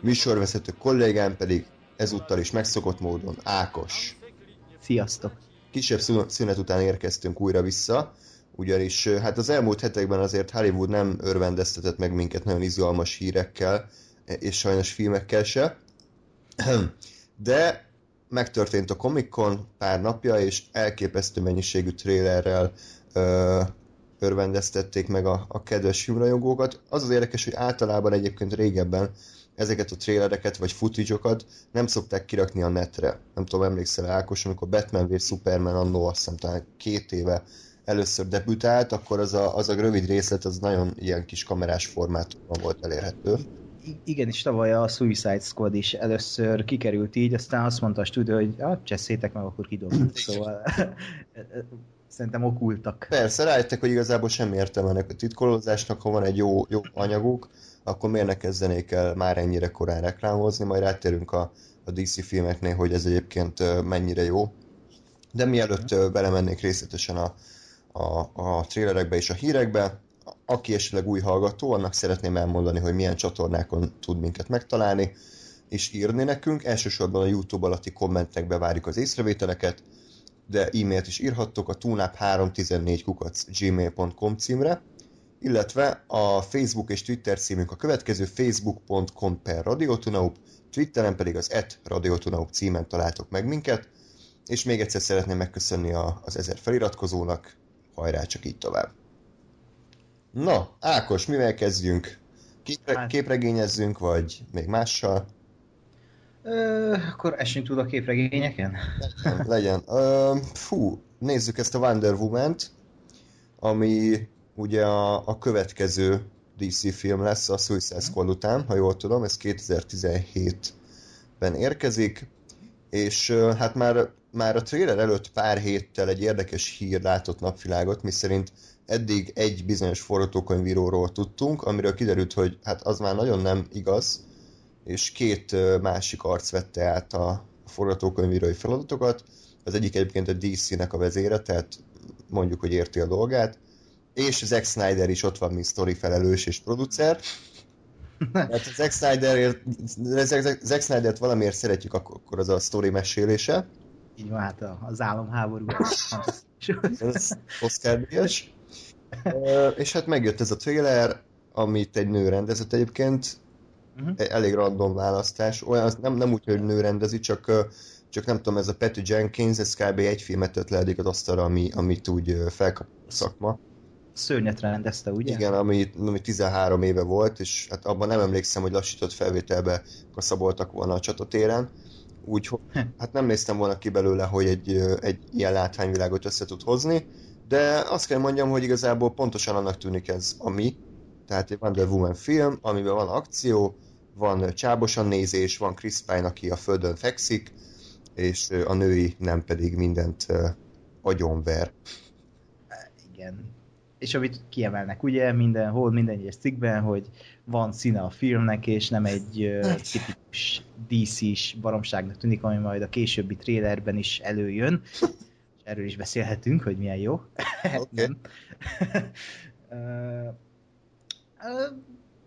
műsorvezető kollégám pedig ezúttal is megszokott módon Ákos. Sziasztok! Kisebb szünet után érkeztünk újra vissza, ugyanis hát az elmúlt hetekben azért Hollywood nem örvendeztetett meg minket nagyon izgalmas hírekkel, és sajnos filmekkel se. De megtörtént a Comic Con pár napja, és elképesztő mennyiségű trélerrel ö, örvendeztették meg a, a kedves filmrajongókat. Az az érdekes, hogy általában egyébként régebben ezeket a trélereket vagy footage nem szokták kirakni a netre. Nem tudom, emlékszel Ákos, amikor Batman v Superman annó azt hiszem talán két éve először debütált, akkor az a, az a rövid részlet az nagyon ilyen kis kamerás formátumban volt elérhető. Igen, és tavaly a Suicide Squad is először kikerült így, aztán azt mondta a stúdió, hogy ah, cseszétek meg, akkor kidobjuk. Szóval szerintem okultak. Persze, rájöttek, hogy igazából semmi értelme ennek a titkolózásnak, ha van egy jó, jó anyaguk, akkor miért ne kezdenék el már ennyire korán reklámozni, majd rátérünk a, a DC filmeknél, hogy ez egyébként mennyire jó. De mielőtt belemennék részletesen a, a, a trailerekbe és a hírekbe, aki esetleg új hallgató, annak szeretném elmondani, hogy milyen csatornákon tud minket megtalálni, és írni nekünk. Elsősorban a YouTube alatti kommentekbe várjuk az észrevételeket, de e-mailt is írhattok a tunap314 kukac gmail.com címre, illetve a Facebook és Twitter címünk a következő facebook.com per radiotunaup, Twitteren pedig az et radiotunaup címen találtok meg minket, és még egyszer szeretném megköszönni a, az ezer feliratkozónak, hajrá csak így tovább. Na, Ákos, mivel kezdjünk? Képre, hát... Képregényezzünk, vagy még mással? Ö, akkor esünk túl a képregényeken? Legyen. legyen. Ö, fú, nézzük ezt a Wonder Woman-t, ami ugye a, a következő DC film lesz a Suicide Squad után, ha jól tudom, ez 2017-ben érkezik, és hát már, már a trailer előtt pár héttel egy érdekes hír látott napvilágot, miszerint eddig egy bizonyos forgatókönyvíróról tudtunk, amiről kiderült, hogy hát az már nagyon nem igaz, és két másik arc vette át a forgatókönyvírói feladatokat. Az egyik egyébként a DC-nek a vezére, tehát mondjuk, hogy érti a dolgát, és Zack Snyder is ott van, mint story felelős és producer. Hát Zack, Snyder, Zack Snyder-t valamiért szeretjük, akkor az a story mesélése. Így van, hát az álomháború. ez Oscar díjas. és hát megjött ez a trailer, amit egy nő rendezett egyébként. Uh-huh. Elég random választás. Olyan, nem, nem úgy, hogy nő rendezi, csak, csak nem tudom, ez a Patty Jenkins, ez kb. egy filmet eddig az asztalra, ami, amit úgy felkap a szakma szörnyet rendezte, ugye? Igen, ami, ami 13 éve volt, és hát abban nem emlékszem, hogy lassított felvételbe kaszaboltak volna a csatatéren, úgyhogy hát nem néztem volna ki belőle, hogy egy, egy ilyen látványvilágot össze tud hozni, de azt kell mondjam, hogy igazából pontosan annak tűnik ez a mi, tehát egy Wonder Woman film, amiben van akció, van csábosan nézés, van Chris Pine, aki a földön fekszik, és a női nem pedig mindent agyonver. Igen, és amit kiemelnek ugye mindenhol, minden egyes cikkben, hogy van színe a filmnek, és nem egy uh, tipikus DC-s baromságnak tűnik, ami majd a későbbi trélerben is előjön. És erről is beszélhetünk, hogy milyen jó. Okay. uh, uh,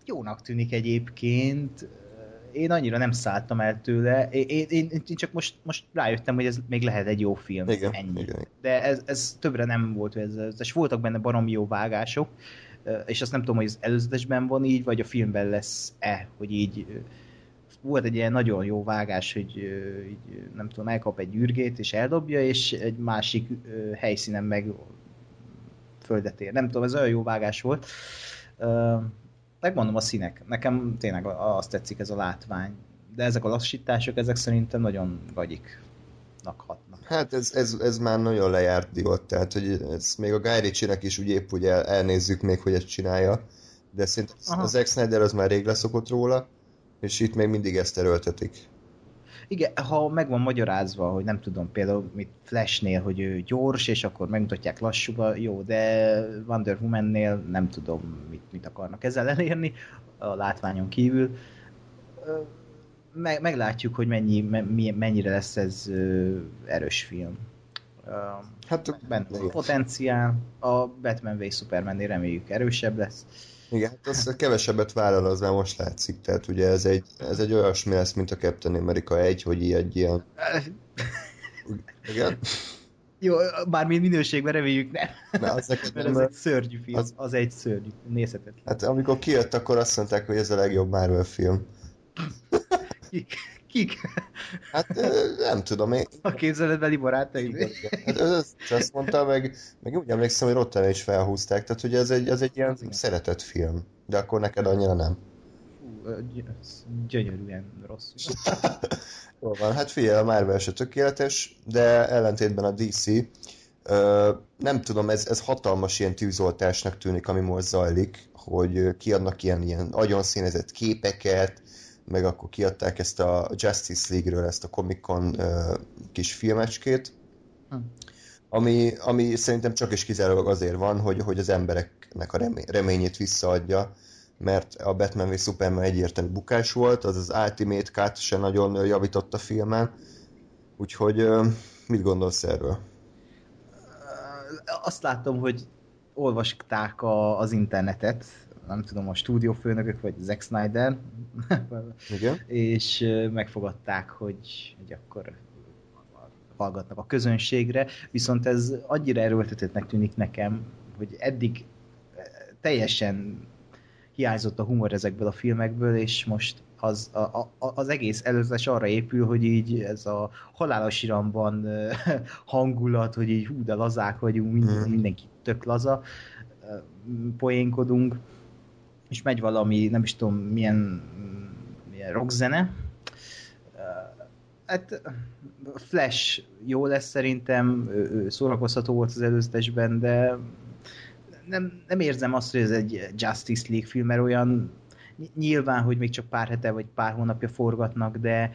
jónak tűnik egyébként én annyira nem szálltam el tőle. Én, én, én, csak most, most rájöttem, hogy ez még lehet egy jó film. Igen, ennyi. Igen. De ez, ez többre nem volt. Ez, ez, voltak benne barom jó vágások, és azt nem tudom, hogy az előzetesben van így, vagy a filmben lesz-e, hogy így volt egy ilyen nagyon jó vágás, hogy így, nem tudom, elkap egy űrgét és eldobja, és egy másik helyszínen meg földet ér. Nem tudom, ez olyan jó vágás volt megmondom a színek. Nekem tényleg azt tetszik ez a látvány. De ezek a lassítások, ezek szerintem nagyon gagyik hatnak. Hát ez, ez, ez már nagyon lejárt divat, tehát hogy ez még a Guy Ritchie-nek is úgy épp hogy el, elnézzük még, hogy ezt csinálja, de szerintem Aha. az Zack Snyder az már rég leszokott róla, És itt még mindig ezt erőltetik. Igen, ha meg van magyarázva, hogy nem tudom, például mit Flashnél, hogy ő gyors, és akkor megmutatják lassúba, jó, de Wonder Woman-nél nem tudom, mit, mit akarnak ezzel elérni, a látványon kívül. Meg, meglátjuk, hogy mennyi, mennyire lesz ez erős film. Hát benne van potenciál, a Batman v Superman-nél reméljük erősebb lesz. Igen, hát az kevesebbet vállal, az már most látszik. Tehát ugye ez egy, ez egy olyasmi lesz, mint a Captain America 1, hogy egy ilyen... Igen? Jó, bármilyen minőségben reméljük nem. Na, az Mert nem, ez egy szörnyű film, az, az egy szörnyű, nézhetetlen. Hát amikor kijött, akkor azt mondták, hogy ez a legjobb Marvel film. Kik? Hát nem tudom én. A képzeletbeli barátaim. Hát az, azt mondta, meg, meg úgy emlékszem, hogy Rotten is felhúzták, tehát ugye ez egy, ez egy ilyen szeretett film. De akkor neked annyira nem. gyönyörűen rossz. Jól van, hát figyelj, a Marvel se tökéletes, de ellentétben a DC, ö, nem tudom, ez, ez hatalmas ilyen tűzoltásnak tűnik, ami most zajlik, hogy kiadnak ilyen, ilyen agyon színezett képeket, meg akkor kiadták ezt a Justice League-ről, ezt a Comic-Con uh, kis filmecskét, hm. ami, ami szerintem csak is kizárólag azért van, hogy, hogy az embereknek a remény, reményét visszaadja, mert a Batman v Superman egyértelmű bukás volt, az az Ultimate Cut se nagyon javított a filmen, úgyhogy mit gondolsz erről? Azt látom, hogy olvasták a, az internetet, nem tudom, a stúdiófőnökök, vagy Zack Snyder, Igen. és megfogadták, hogy, hogy akkor hallgatnak a közönségre, viszont ez annyira erőltetettnek tűnik nekem, hogy eddig teljesen hiányzott a humor ezekből a filmekből, és most az, a, a, az egész előzetes arra épül, hogy így ez a halálos iramban hangulat, hogy így hú, de lazák vagyunk, minden, mhm. mindenki tök laza, poénkodunk, és megy valami, nem is tudom, milyen, milyen rockzene. Hát Flash jó lesz szerintem, szórakoztató volt az előzetesben, de nem, nem érzem azt, hogy ez egy Justice League film, mert olyan nyilván, hogy még csak pár hete vagy pár hónapja forgatnak, de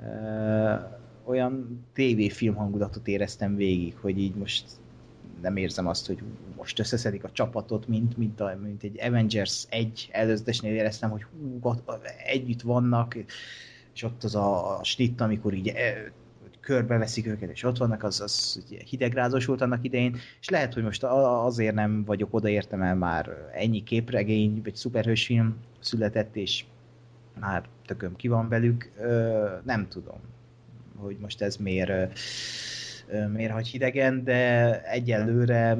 uh, olyan tévéfilm hangulatot éreztem végig, hogy így most nem érzem azt, hogy most összeszedik a csapatot, mint, mint, a, mint egy Avengers egy előzetesnél éreztem, hogy hú, együtt vannak, és ott az a, a snitt, amikor így e, körbeveszik őket, és ott vannak, az, az hidegrázós volt annak idején, és lehet, hogy most azért nem vagyok odaértem el már ennyi képregény, vagy szuperhősfilm született, és már tököm ki van velük, nem tudom, hogy most ez miért miért hagy hidegen, de egyelőre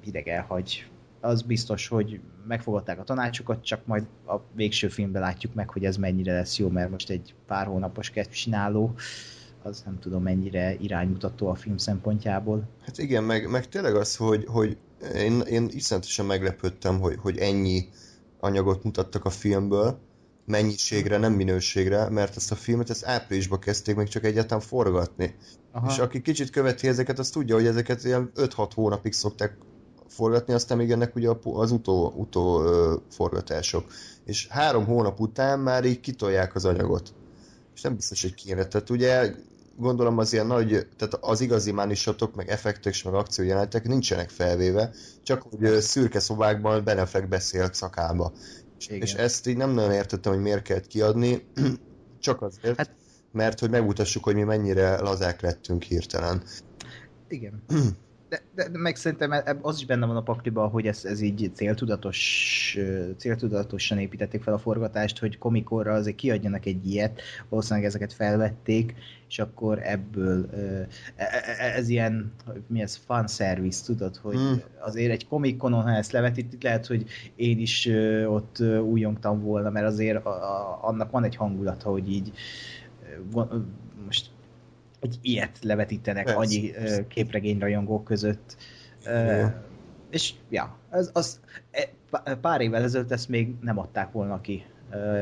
hideg elhagy. Az biztos, hogy megfogadták a tanácsokat, csak majd a végső filmben látjuk meg, hogy ez mennyire lesz jó, mert most egy pár hónapos csináló, az nem tudom mennyire iránymutató a film szempontjából. Hát igen, meg, meg tényleg az, hogy, hogy én, én iszonyatosan meglepődtem, hogy, hogy ennyi anyagot mutattak a filmből, mennyiségre, nem minőségre, mert ezt a filmet ezt áprilisban kezdték meg csak egyáltalán forgatni. Aha. És aki kicsit követi ezeket, az tudja, hogy ezeket ilyen 5-6 hónapig szokták forgatni, aztán még ennek ugye az utó, utó forgatások. És három hónap után már így kitolják az anyagot. És nem biztos, hogy kéne. Tehát ugye gondolom az ilyen nagy, tehát az igazi mánisotok, meg effektek, meg akciójelenetek nincsenek felvéve, csak hogy szürke szobákban Benefek beszél szakába. Igen. És ezt így nem nagyon értettem, hogy miért kellett kiadni, csak azért, hát, mert hogy megmutassuk, hogy mi mennyire lazák lettünk hirtelen. Igen. De, de, de meg szerintem e- az is benne van a pakliban, hogy ez, ez így céltudatos, céltudatosan építették fel a forgatást, hogy komikorra azért kiadjanak egy ilyet, valószínűleg ezeket felvették, és akkor ebből e, e, ez ilyen, mi ez, fan service, tudod, hogy hmm. azért egy komikonon, ha ezt levetítik, lehet, hogy én is ott újongtam volna, mert azért annak van egy hangulata, hogy így most egy ilyet levetítenek Persze. annyi képregény rajongók között. Uh, és ja, az, az, e, pár évvel ezelőtt ezt még nem adták volna ki,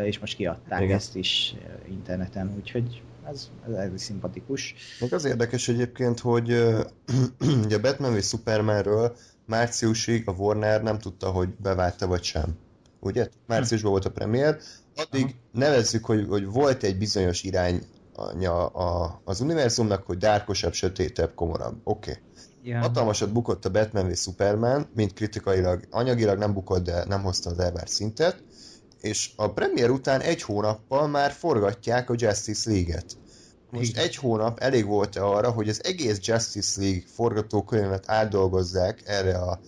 és most kiadták Igen. ezt is interneten, úgyhogy ez, ez, ez szimpatikus. Még az érdekes egyébként, hogy ugye a Batman és Supermanről márciusig a Warner nem tudta, hogy bevágta vagy sem. ugye? Márciusban volt a premier, addig Aha. nevezzük, hogy, hogy volt egy bizonyos irány a, az univerzumnak, hogy dárkosabb, sötétebb, komorabb. Oké. Okay. Yeah. Hatalmasat bukott a Batman v Superman, mint kritikailag, anyagilag nem bukott, de nem hozta az elvárt szintet, és a premier után egy hónappal már forgatják a Justice League-et. Most Igen. egy hónap elég volt -e arra, hogy az egész Justice League forgatókönyvet átdolgozzák erre a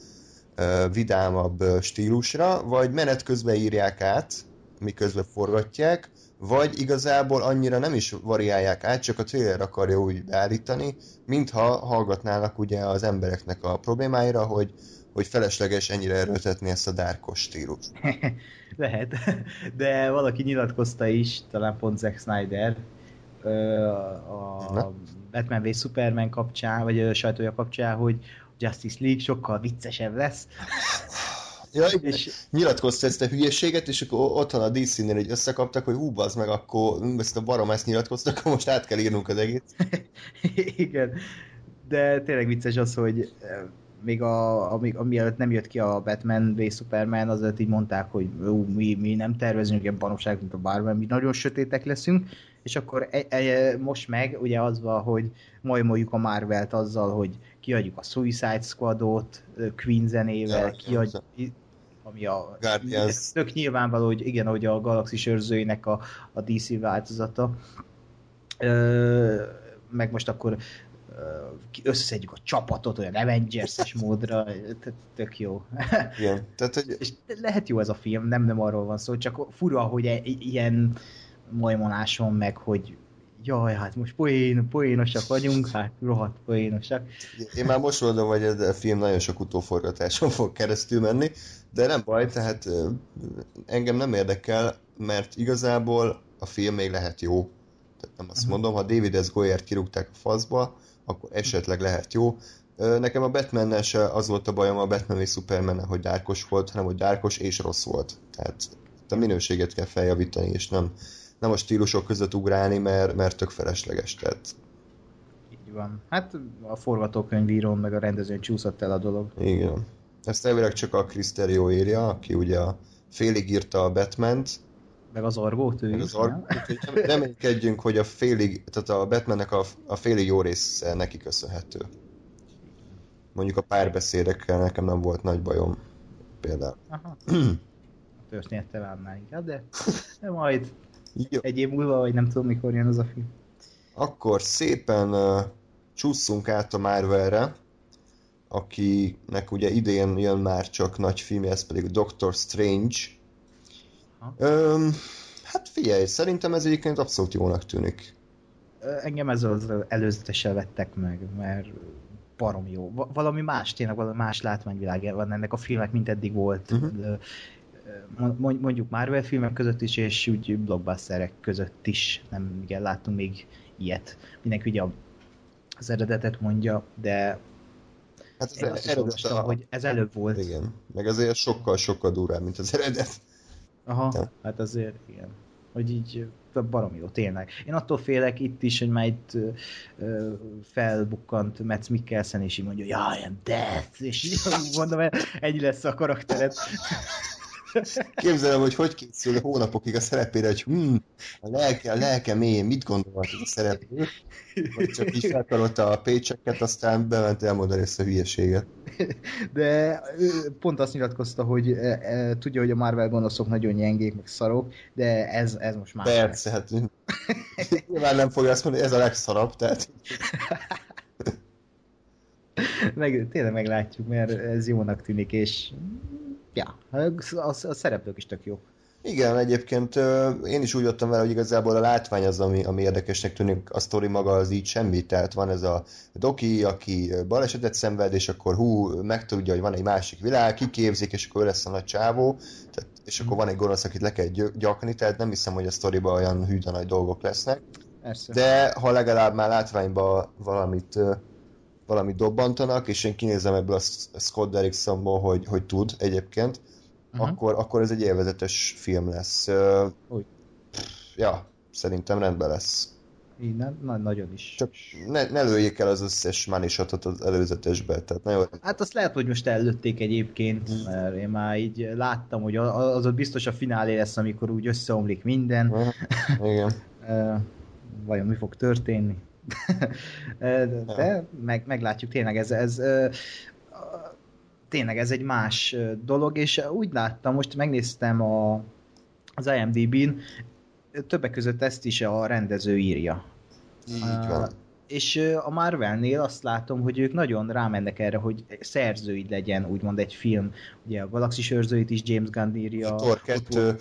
uh, vidámabb stílusra, vagy menet közben írják át, miközben forgatják, vagy igazából annyira nem is variálják át, csak a trailer akarja úgy beállítani, mintha hallgatnának ugye az embereknek a problémáira, hogy, hogy felesleges ennyire erőltetni ezt a dárkos stílust. Lehet, de valaki nyilatkozta is, talán pont Zack Snyder, a Na? Batman v Superman kapcsán, vagy sajtója kapcsán, hogy Justice League sokkal viccesebb lesz. Ja, és... nyilatkozta ezt a hülyeséget, és akkor ott van a DC-nél, hogy összekaptak, hogy hú, az meg akkor ezt a barom ezt nyilatkoztak, akkor most át kell írnunk az egész. Igen, de tényleg vicces az, hogy még a, amíg, amiatt nem jött ki a Batman v Superman, azért így mondták, hogy ú, mi, mi nem tervezünk ilyen banosságot, mint a Barman, mi nagyon sötétek leszünk, és akkor e, e, most meg ugye az van, hogy majmoljuk a Marvelt azzal, hogy kiadjuk a Suicide Squadot, Queen zenével, ja, kiadjuk, ami a... Guardians. Tök nyilvánvaló, hogy igen, hogy a Galaxis őrzőinek a, a DC változata. Ö, meg most akkor összeszedjük a csapatot olyan Avengers-es módra, tök jó. Igen, tehát, hogy... És lehet jó ez a film, nem, nem arról van szó, csak fura, hogy e- ilyen majmoláson meg, hogy jaj, hát most poén, poénosak vagyunk, hát rohadt poénosak. Én már most mondom, hogy ez a film nagyon sok utóforgatáson fog keresztül menni, de nem baj, tehát engem nem érdekel, mert igazából a film még lehet jó. Tehát nem azt mhm. mondom, ha David S. Goyer kirúgták a faszba, akkor esetleg lehet jó. Nekem a batman se az volt a bajom a Batman és Superman, hogy dárkos volt, hanem hogy dárkos és rossz volt. Tehát a minőséget kell feljavítani, és nem, nem a stílusok között ugrálni, mert, mert tök felesleges. Tehát... Így van. Hát a forgatókönyvírón meg a rendezőn csúszott el a dolog. Igen. Ezt elvileg csak a Chris Terrio írja, aki ugye félig írta a Batman-t, meg az argót ő meg az argót, nem, reménykedjünk, hogy a félig, tehát a Batmannek a, a félig jó része neki köszönhető. Mondjuk a párbeszédekkel nekem nem volt nagy bajom például. Aha. történettel állnál inkább, de, de majd jó. egy év múlva, vagy nem tudom mikor jön az a film. Akkor szépen uh, csúszunk át a Marvelre, akinek ugye idén jön már csak nagy filmje, ez pedig Doctor Strange, Öm, hát figyelj, szerintem ez egyébként abszolút jónak tűnik. Engem ez az előzetesen vettek meg, mert barom jó. Valami más, tényleg valami más látványvilág van ennek a filmek, mint eddig volt. Uh-huh. Mondjuk Marvel filmek között is, és úgy blockbusterek között is. Nem igen, láttunk még ilyet. Mindenki ugye az eredetet mondja, de Hát az eredet, a... hogy ez előbb volt. Igen, meg azért sokkal-sokkal durvább, mint az eredet. Aha, ja. hát azért igen. Hogy így barom jó, tényleg. Én attól félek itt is, hogy már itt ö, felbukkant Metz Mikkelsen, és így mondja, jaj, I'm death, és így mondom, ennyi lesz a karakteret. Képzelem, hogy hogy készül hónapokig a szerepére, hogy hm, a lelke, a lelke mélyén mit gondolhat a szereplő, vagy csak így felkarolta a pécseket, aztán bement elmondani ezt a hülyeséget. De pont azt nyilatkozta, hogy e, e, tudja, hogy a Marvel gonoszok nagyon gyengék, meg szarok, de ez, ez most már... Persze, hát nyilván nem fogja azt mondani, ez a legszarabb, tehát... meg, tényleg meglátjuk, mert ez jónak tűnik, és ja, a, a szereplők is tök jó. Igen, egyébként én is úgy jöttem vele, hogy igazából a látvány az, ami, ami érdekesnek tűnik, a sztori maga az így semmi, tehát van ez a doki, aki balesetet szenved, és akkor hú, megtudja, hogy van egy másik világ, kiképzik, és akkor ő lesz a nagy csávó, tehát, és akkor van egy gonosz, akit le kell gyakni, tehát nem hiszem, hogy a sztoriban olyan hűda nagy dolgok lesznek. Persze. De ha legalább már látványban valamit valamit dobbantanak, és én kinézem ebből a Scott Derricksonból, hogy, hogy tud egyébként, uh-huh. akkor, akkor ez egy élvezetes film lesz. Uh, ja, szerintem rendben lesz. Így, na, na, nagyon is. Csak ne, ne lőjék el az összes money shotot az előzetesbe, tehát nagyon... Hát azt lehet, hogy most ellőtték egyébként, mert én már így láttam, hogy az ott biztos a finálé lesz, amikor úgy összeomlik minden. Igen. Vajon mi fog történni? De meg, meglátjuk tényleg ez, ez tényleg ez egy más dolog, és úgy láttam, most megnéztem a, az IMDb-n, többek között ezt is a rendező írja. Így van. És a Marvelnél azt látom, hogy ők nagyon rámennek erre, hogy szerzőid legyen, úgymond egy film. Ugye a Galaxis őrzőit is James Gunn írja. Thor 2.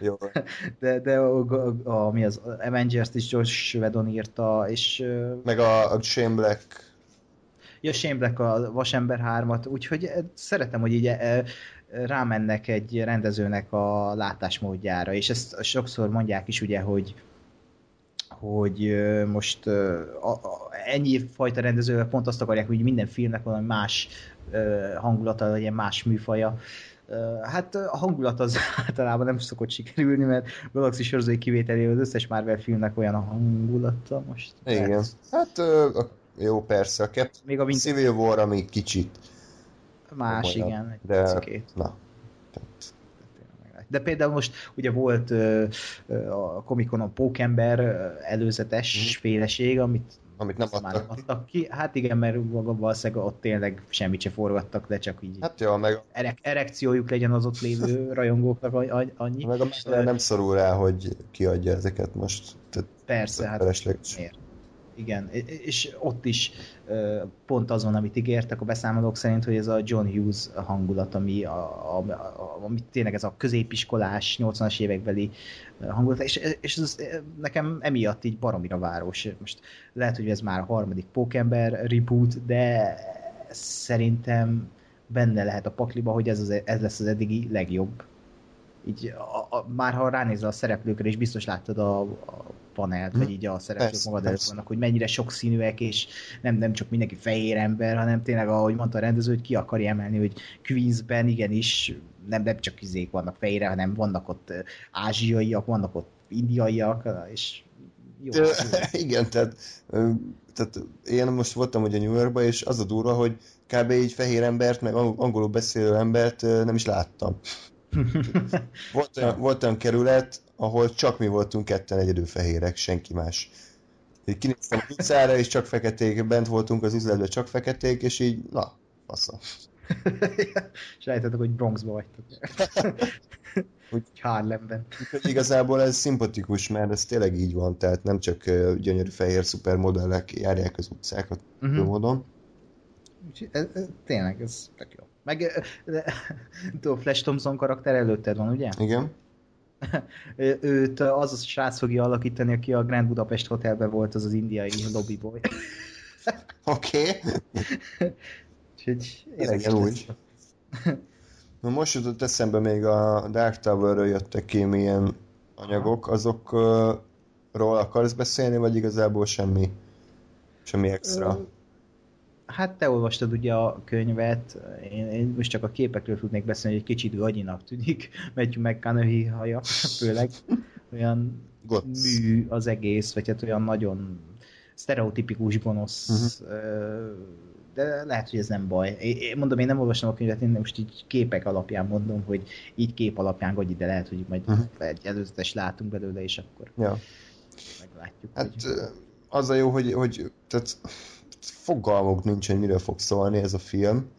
Jó. De, de a, a, a, mi az, Avengers-t is Josh Whedon írta, és... Meg a, a Shane Black. Ja, Shane Black a Vasember 3-at, úgyhogy szeretem, hogy így rámennek egy rendezőnek a látásmódjára, és ezt sokszor mondják is ugye, hogy hogy most a, a, ennyi fajta rendezővel pont azt akarják, hogy minden filmnek valami más hangulata legyen, más műfaja. Hát a hangulat az általában nem szokott sikerülni, mert Galaxy sorzói kivételével az összes Marvel filmnek olyan a hangulata most. Igen. Hát jó, persze. A Cap Még a Civil War, ami kicsit Más, komolyabb. igen. De, picikét. na. De például most ugye volt uh, a Comic-Conon Pókember előzetes mm. féleség, amit amit nem adtak, már adtak ki. Hát igen, mert valószínűleg ott tényleg semmit se forgattak, de csak így hát jó, meg... erek- erekciójuk legyen az ott lévő rajongóknak annyi. Meg a nem szorul rá, hogy kiadja ezeket most. Tehát Persze, hát miért? Igen, és ott is pont azon, amit ígértek a beszámolók szerint, hogy ez a John Hughes hangulat, ami, a, a, a, ami tényleg ez a középiskolás, 80-as évekbeli hangulat, és, és ez nekem emiatt így baromira város. Most lehet, hogy ez már a harmadik Pókember reboot, de szerintem benne lehet a pakliba, hogy ez, az, ez lesz az eddigi legjobb így a, a, már ha ránézel a szereplőkre, és biztos láttad a, a panelt, vagy így a szereplők persze, magad előtt vannak, hogy mennyire sokszínűek, és nem, nem csak mindenki fehér ember, hanem tényleg, ahogy mondta a rendező, hogy ki akarja emelni, hogy Queensben igenis nem, nem csak izék vannak fehére, hanem vannak ott ázsiaiak, vannak ott indiaiak, és jó. Igen, tehát, tehát én most voltam ugye New Yorkban, és az a durva, hogy kb. így fehér embert, meg angolul beszélő embert nem is láttam. Volt, olyan, volt olyan kerület, ahol csak mi voltunk ketten egyedül fehérek, senki más. Így kinéztem a utcára, és csak feketék, bent voltunk az üzletben, csak feketék, és így, na, faszom. és rájöttetek, hogy Bronxba vagytok. Úgy, Harlemben. Igazából ez szimpatikus, mert ez tényleg így van, tehát nem csak gyönyörű fehér szupermodellek járják az utcákat uh-huh. módon. Ez, ez, tényleg, ez tök jó. Meg, tudom, Flash Thompson karakter előtted van, ugye? Igen. Őt az a srác fogja alakítani, aki a Grand Budapest Hotelben volt, az az indiai lobbyboy. Oké. Okay. Úgyhogy Igen, úgy. Na most jutott eszembe még a Dark Tower-ről jöttek ki milyen anyagok, azokról akarsz beszélni, vagy igazából semmi, semmi extra? Hát te olvastad ugye a könyvet, én, én most csak a képekről tudnék beszélni, hogy egy kicsit gagyinak tűnik Matthew McConaughey haja, főleg olyan Gotsz. mű az egész, vagy hát olyan nagyon sztereotipikus gonosz, uh-huh. de lehet, hogy ez nem baj. Én mondom, én nem olvastam a könyvet, én most így képek alapján mondom, hogy így kép alapján gagyi, de lehet, hogy majd uh-huh. egy előzetes látunk belőle, és akkor ja. meglátjuk. Hát hogy... az a jó, hogy, hogy tehát fogalmuk nincs, hogy miről fog szólni ez a film.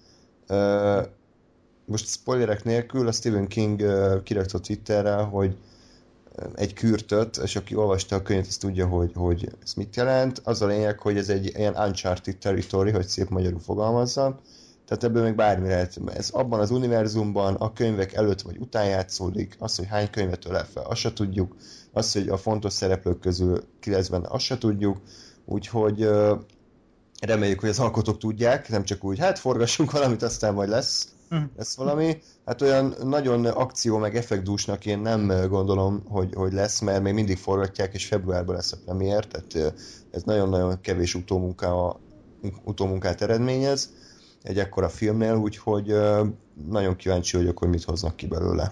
Most spoilerek nélkül a Stephen King kirakta Twitterre, hogy egy kürtöt, és aki olvasta a könyvet, az tudja, hogy, hogy ez mit jelent. Az a lényeg, hogy ez egy ilyen uncharted territory, hogy szép magyarul fogalmazzam. Tehát ebből még bármi lehet. Ez abban az univerzumban a könyvek előtt vagy után játszódik, az, hogy hány könyvet ölel fel, azt se tudjuk, az, hogy a fontos szereplők közül ki lesz benne, azt se tudjuk, úgyhogy reméljük, hogy az alkotók tudják, nem csak úgy, hát forgassunk valamit, aztán majd lesz, uh lesz valami. Hát olyan nagyon akció meg effektdúsnak én nem gondolom, hogy, hogy lesz, mert még mindig forgatják, és februárban lesz a premier, tehát ez nagyon-nagyon kevés utómunká, utómunkát eredményez egy ekkora filmnél, úgyhogy nagyon kíváncsi vagyok, hogy mit hoznak ki belőle.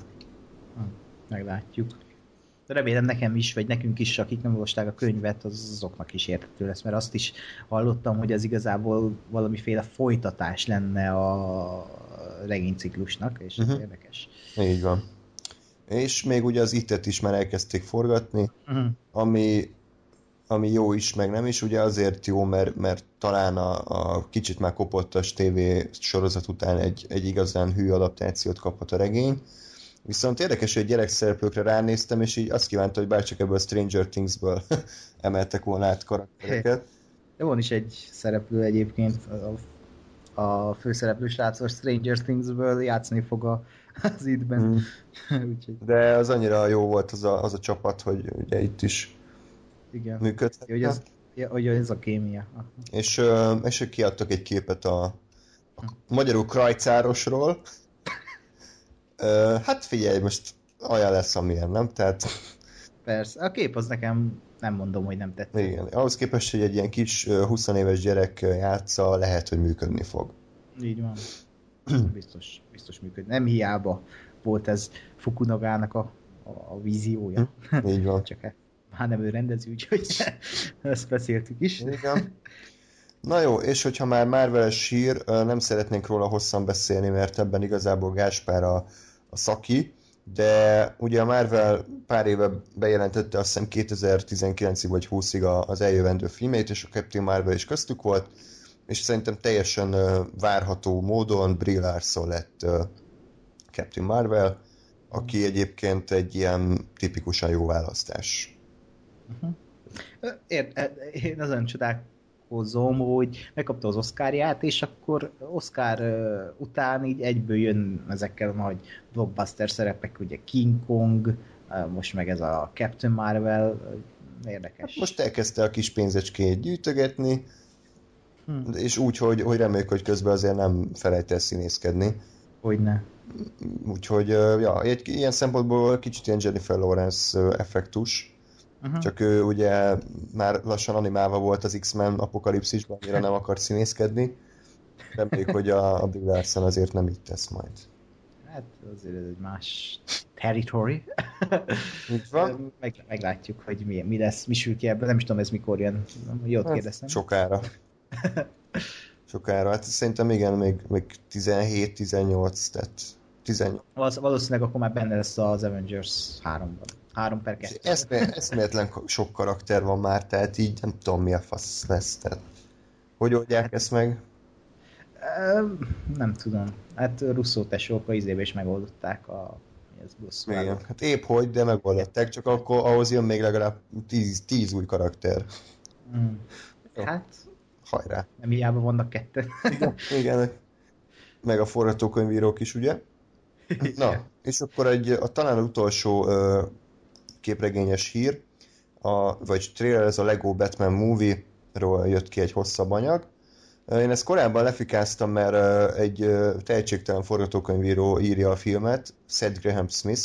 Meglátjuk. Remélem nekem is, vagy nekünk is, akik nem olvasták a könyvet, azoknak is érthető lesz, mert azt is hallottam, hogy ez igazából valamiféle folytatás lenne a regényciklusnak, és uh-huh. érdekes. Így van. És még ugye az itt is már elkezdték forgatni, uh-huh. ami, ami jó is, meg nem is, ugye azért jó, mert, mert talán a, a kicsit már kopottas TV sorozat után egy, egy igazán hű adaptációt kaphat a regény, Viszont érdekes, hogy gyerekszereplőkre ránéztem, és így azt kívánta, hogy bárcsak ebből a Stranger Things-ből emeltek volna át karaktereket. Jó, van is egy szereplő egyébként, a, a főszereplő srác a Stranger Things-ből játszani fog a, az idben. Mm. Úgyhogy... De az annyira jó volt az a, az a csapat, hogy ugye itt is Igen. működhet. Hogy ez, ja, hogy ez a kémia. És, és kiadtak egy képet a, a magyarul Krajcárosról, hát figyelj, most olyan lesz, amilyen, nem? Tehát... Persze, a kép az nekem nem mondom, hogy nem tetszik. Igen, ahhoz képest, hogy egy ilyen kis 20 éves gyerek játsza, lehet, hogy működni fog. Így van. Biztos, biztos működni. Nem hiába volt ez Fukunagának a, a, a víziója. Hm, így van. Csak hát nem ő rendező, úgyhogy ezt beszéltük is. Igen. Na jó, és hogyha már marvel sír, nem szeretnénk róla hosszan beszélni, mert ebben igazából Gáspár a, a szaki, de ugye a Marvel pár éve bejelentette azt hiszem 2019-ig vagy 20-ig az eljövendő filmét, és a Captain Marvel is köztük volt, és szerintem teljesen várható módon Brie Larson lett Captain Marvel, aki egyébként egy ilyen tipikusan jó választás. Uh-huh. Ér, én azon csodák hozom, hogy megkapta az Oscarját, és akkor Oscar után így egyből jön ezekkel a nagy blockbuster szerepek, ugye King Kong, most meg ez a Captain Marvel, érdekes. Hát most elkezdte a kis pénzecskét gyűjtögetni, hm. és úgy, hogy, hogy reméljük, hogy közben azért nem felejt el színészkedni. Hogyne. Úgyhogy, ja, egy, ilyen szempontból kicsit ilyen Jennifer Lawrence effektus, Uh-huh. Csak ő ugye már lassan animálva volt az X-Men apokalipszisban, amire nem akar színészkedni. Reméljük, hogy a, a Bill Larson azért nem így tesz majd. Hát azért ez egy más territory. Így van. Meg, meglátjuk, hogy mi, mi lesz, mi sül ki ebből. Nem is tudom, ez mikor jön. Jót hát, kérdeztem. Sokára. Sokára. Hát szerintem igen, még, még 17-18, tehát 18. Valószínűleg akkor már benne lesz az Avengers 3-ban. 3 per 2. Eszméletlen sok karakter van már, tehát így nem tudom mi a fasz lesz. Tehát. Hogy oldják hát, ezt meg? Nem tudom. Hát Russo tesók a izébe is megoldották a ez busz. Igen, hát épp hogy, de megoldották, csak akkor ahhoz jön még legalább 10 új karakter. Mm. Hát, hajrá. Nem hiába vannak ketten. igen, igen, meg a forgatókönyvírók is, ugye? Na, és akkor egy, a talán utolsó képregényes hír, a, vagy trailer, ez a Lego Batman Movie-ról jött ki egy hosszabb anyag. Én ezt korábban lefikáztam, mert egy tehetségtelen forgatókönyvíró írja a filmet, Seth Graham Smith,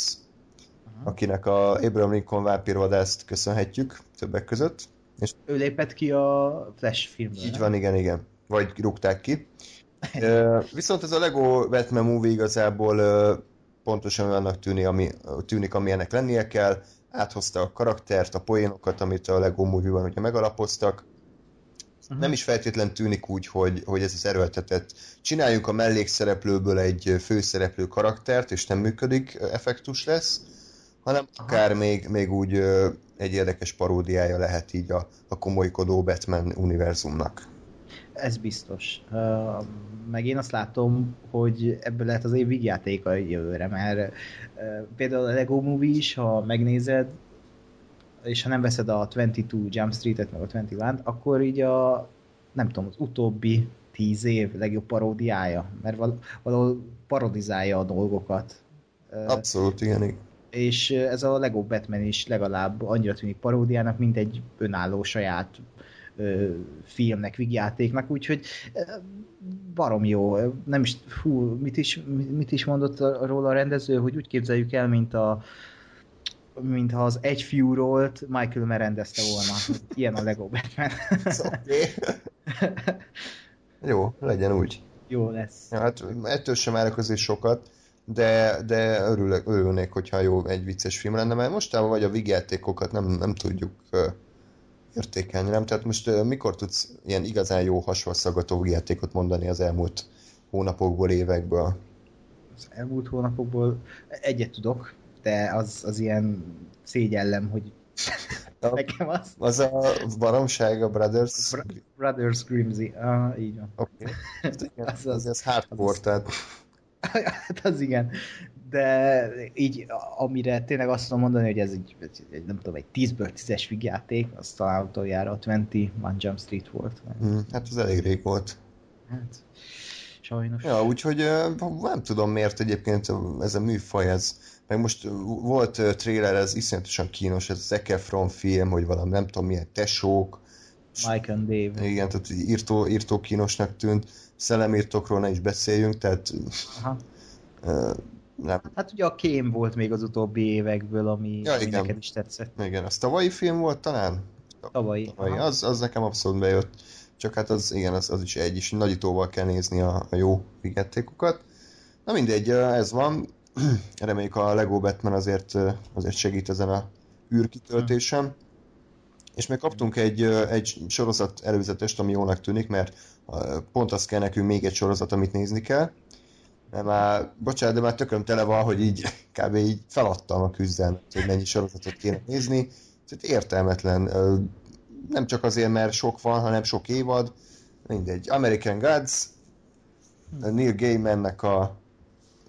uh-huh. akinek a Abraham Lincoln vámpírvadászt köszönhetjük többek között. És ő lépett ki a Flash filmből. Így van, igen, igen. Vagy rúgták ki. Viszont ez a Lego Batman movie igazából pontosan olyannak tűnik, ami, tűnik, amilyenek lennie kell áthozta a karaktert, a poénokat, amit a Lego Movie-ban ugye megalapoztak. Uh-huh. Nem is feltétlen tűnik úgy, hogy, hogy ez az erőltetett. Csináljuk a mellékszereplőből egy főszereplő karaktert, és nem működik, effektus lesz, hanem Aha. akár még, még úgy egy érdekes paródiája lehet így a, a komolykodó Batman univerzumnak. Ez biztos. Uh, meg én azt látom, hogy ebből lehet az év vígjátéka jövőre, mert uh, például a Lego Movie is, ha megnézed, és ha nem veszed a 22 Jump Street-et, meg a 21 akkor így a, nem tudom, az utóbbi tíz év legjobb paródiája, mert val- valahol parodizálja a dolgokat. Abszolút, igen, igen. És ez a Lego Batman is legalább annyira tűnik paródiának, mint egy önálló saját ö, filmnek, vigyátéknak, úgyhogy barom jó. Nem is, hú, mit is, mit is mondott róla a rendező, hogy úgy képzeljük el, mint a mintha az egy fiúról Michael Mann rendezte volna. Ilyen a Lego Batman. Jó, legyen úgy. Jó lesz. Ja, hát ettől sem várok azért sokat, de, de örülök, örülnék, hogyha jó egy vicces film lenne, mert mostában vagy a vigyátékokat nem, nem tudjuk uh, értékelni, nem? Tehát most mikor tudsz ilyen igazán jó hasonlszaggató vigyátékot mondani az elmúlt hónapokból, évekből? Az elmúlt hónapokból egyet tudok, de az, az ilyen szégyellem, hogy A, nekem az. az a baromság, a Brothers... Br- Brothers Grimsby, ah, így van. Okay. Az- Az, az- az, az hardcore, az- tehát hát az igen. De így, amire tényleg azt tudom mondani, hogy ez egy, egy nem tudom, egy 10-ből 10-es vígjáték, az talán utoljára a 21 Jump Street volt. hm, hát az elég rég volt. Hát, sajnos. Ja, úgyhogy nem tudom miért egyébként ez a műfaj, ez meg most volt trailer, ez iszonyatosan kínos, ez az Zac Efron film, hogy valami nem tudom milyen tesók, Mike and Dave. igen, tehát írtó, írtó kínosnak tűnt, szellemírtókról ne is beszéljünk, tehát Aha. Nem, Hát ugye a kém volt még az utóbbi évekből, ami, Ja, ami igen. neked is tetszett. igen, az tavalyi film volt talán? Tavalyi. Tavalyi, Aha. az, az nekem abszolút bejött, csak hát az, igen, az, az is egy is, nagyítóval kell nézni a, a jó vigyátékokat. Na mindegy, ez van, reméljük a Lego Batman azért, azért segít ezen a űrkitöltésen. És még kaptunk egy, egy sorozat előzetest, ami jónak tűnik, mert pont az kell nekünk még egy sorozat, amit nézni kell. Mert már, bocsánat, de már tököm tele van, hogy így kb. így feladtam a küzdelmet, hogy mennyi sorozatot kéne nézni. Tehát értelmetlen. Nem csak azért, mert sok van, hanem sok évad. Mindegy. American Gods, Neil Gaimannek a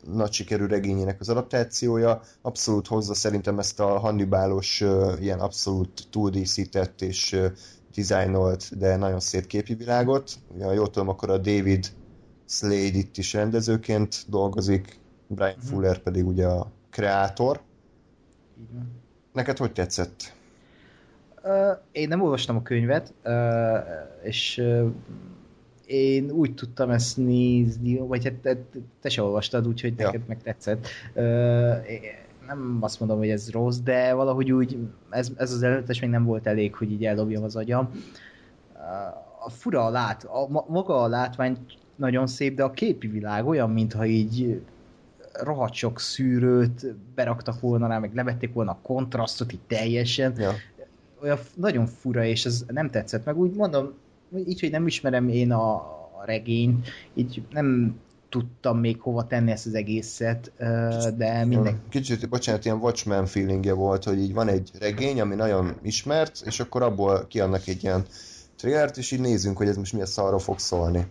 nagy sikerű regényének az adaptációja, abszolút hozza szerintem ezt a Hannibalos, ö, ilyen abszolút túldíszített és dizájnolt, de nagyon szép képi világot. Ha jól tudom, akkor a David Slade itt is rendezőként dolgozik, Brian Mhm. Fuller pedig ugye a kreátor. Van. Neked hogy tetszett? Ö, Én nem olvastam a könyvet, ö, és ö, én úgy tudtam ezt nézni, vagy hát te, te se olvastad, úgyhogy Ja. neked meg tetszett. Nem azt mondom, hogy ez rossz, de valahogy úgy, ez, ez az előttes még nem volt elég, hogy így eldobjam az agyam. A fura a lát, a, ma- maga a látvány nagyon szép, de a képi világ olyan, mintha így rohadt sok szűrőt beraktak volna rá, meg levették volna a kontrasztot így teljesen Ja. olyan nagyon fura, és ez nem tetszett. Meg úgy mondom, így, hogy nem ismerem én a, a regényt, így nem tudtam még hova tenni ezt az egészet, de minden... Kicsit, bocsánat, ilyen Watchmen feelingje volt, hogy így van egy regény, ami nagyon ismert, és akkor abból kiadnak egy ilyen trailert, és így nézzünk, hogy ez most milyen szarra fog szólni.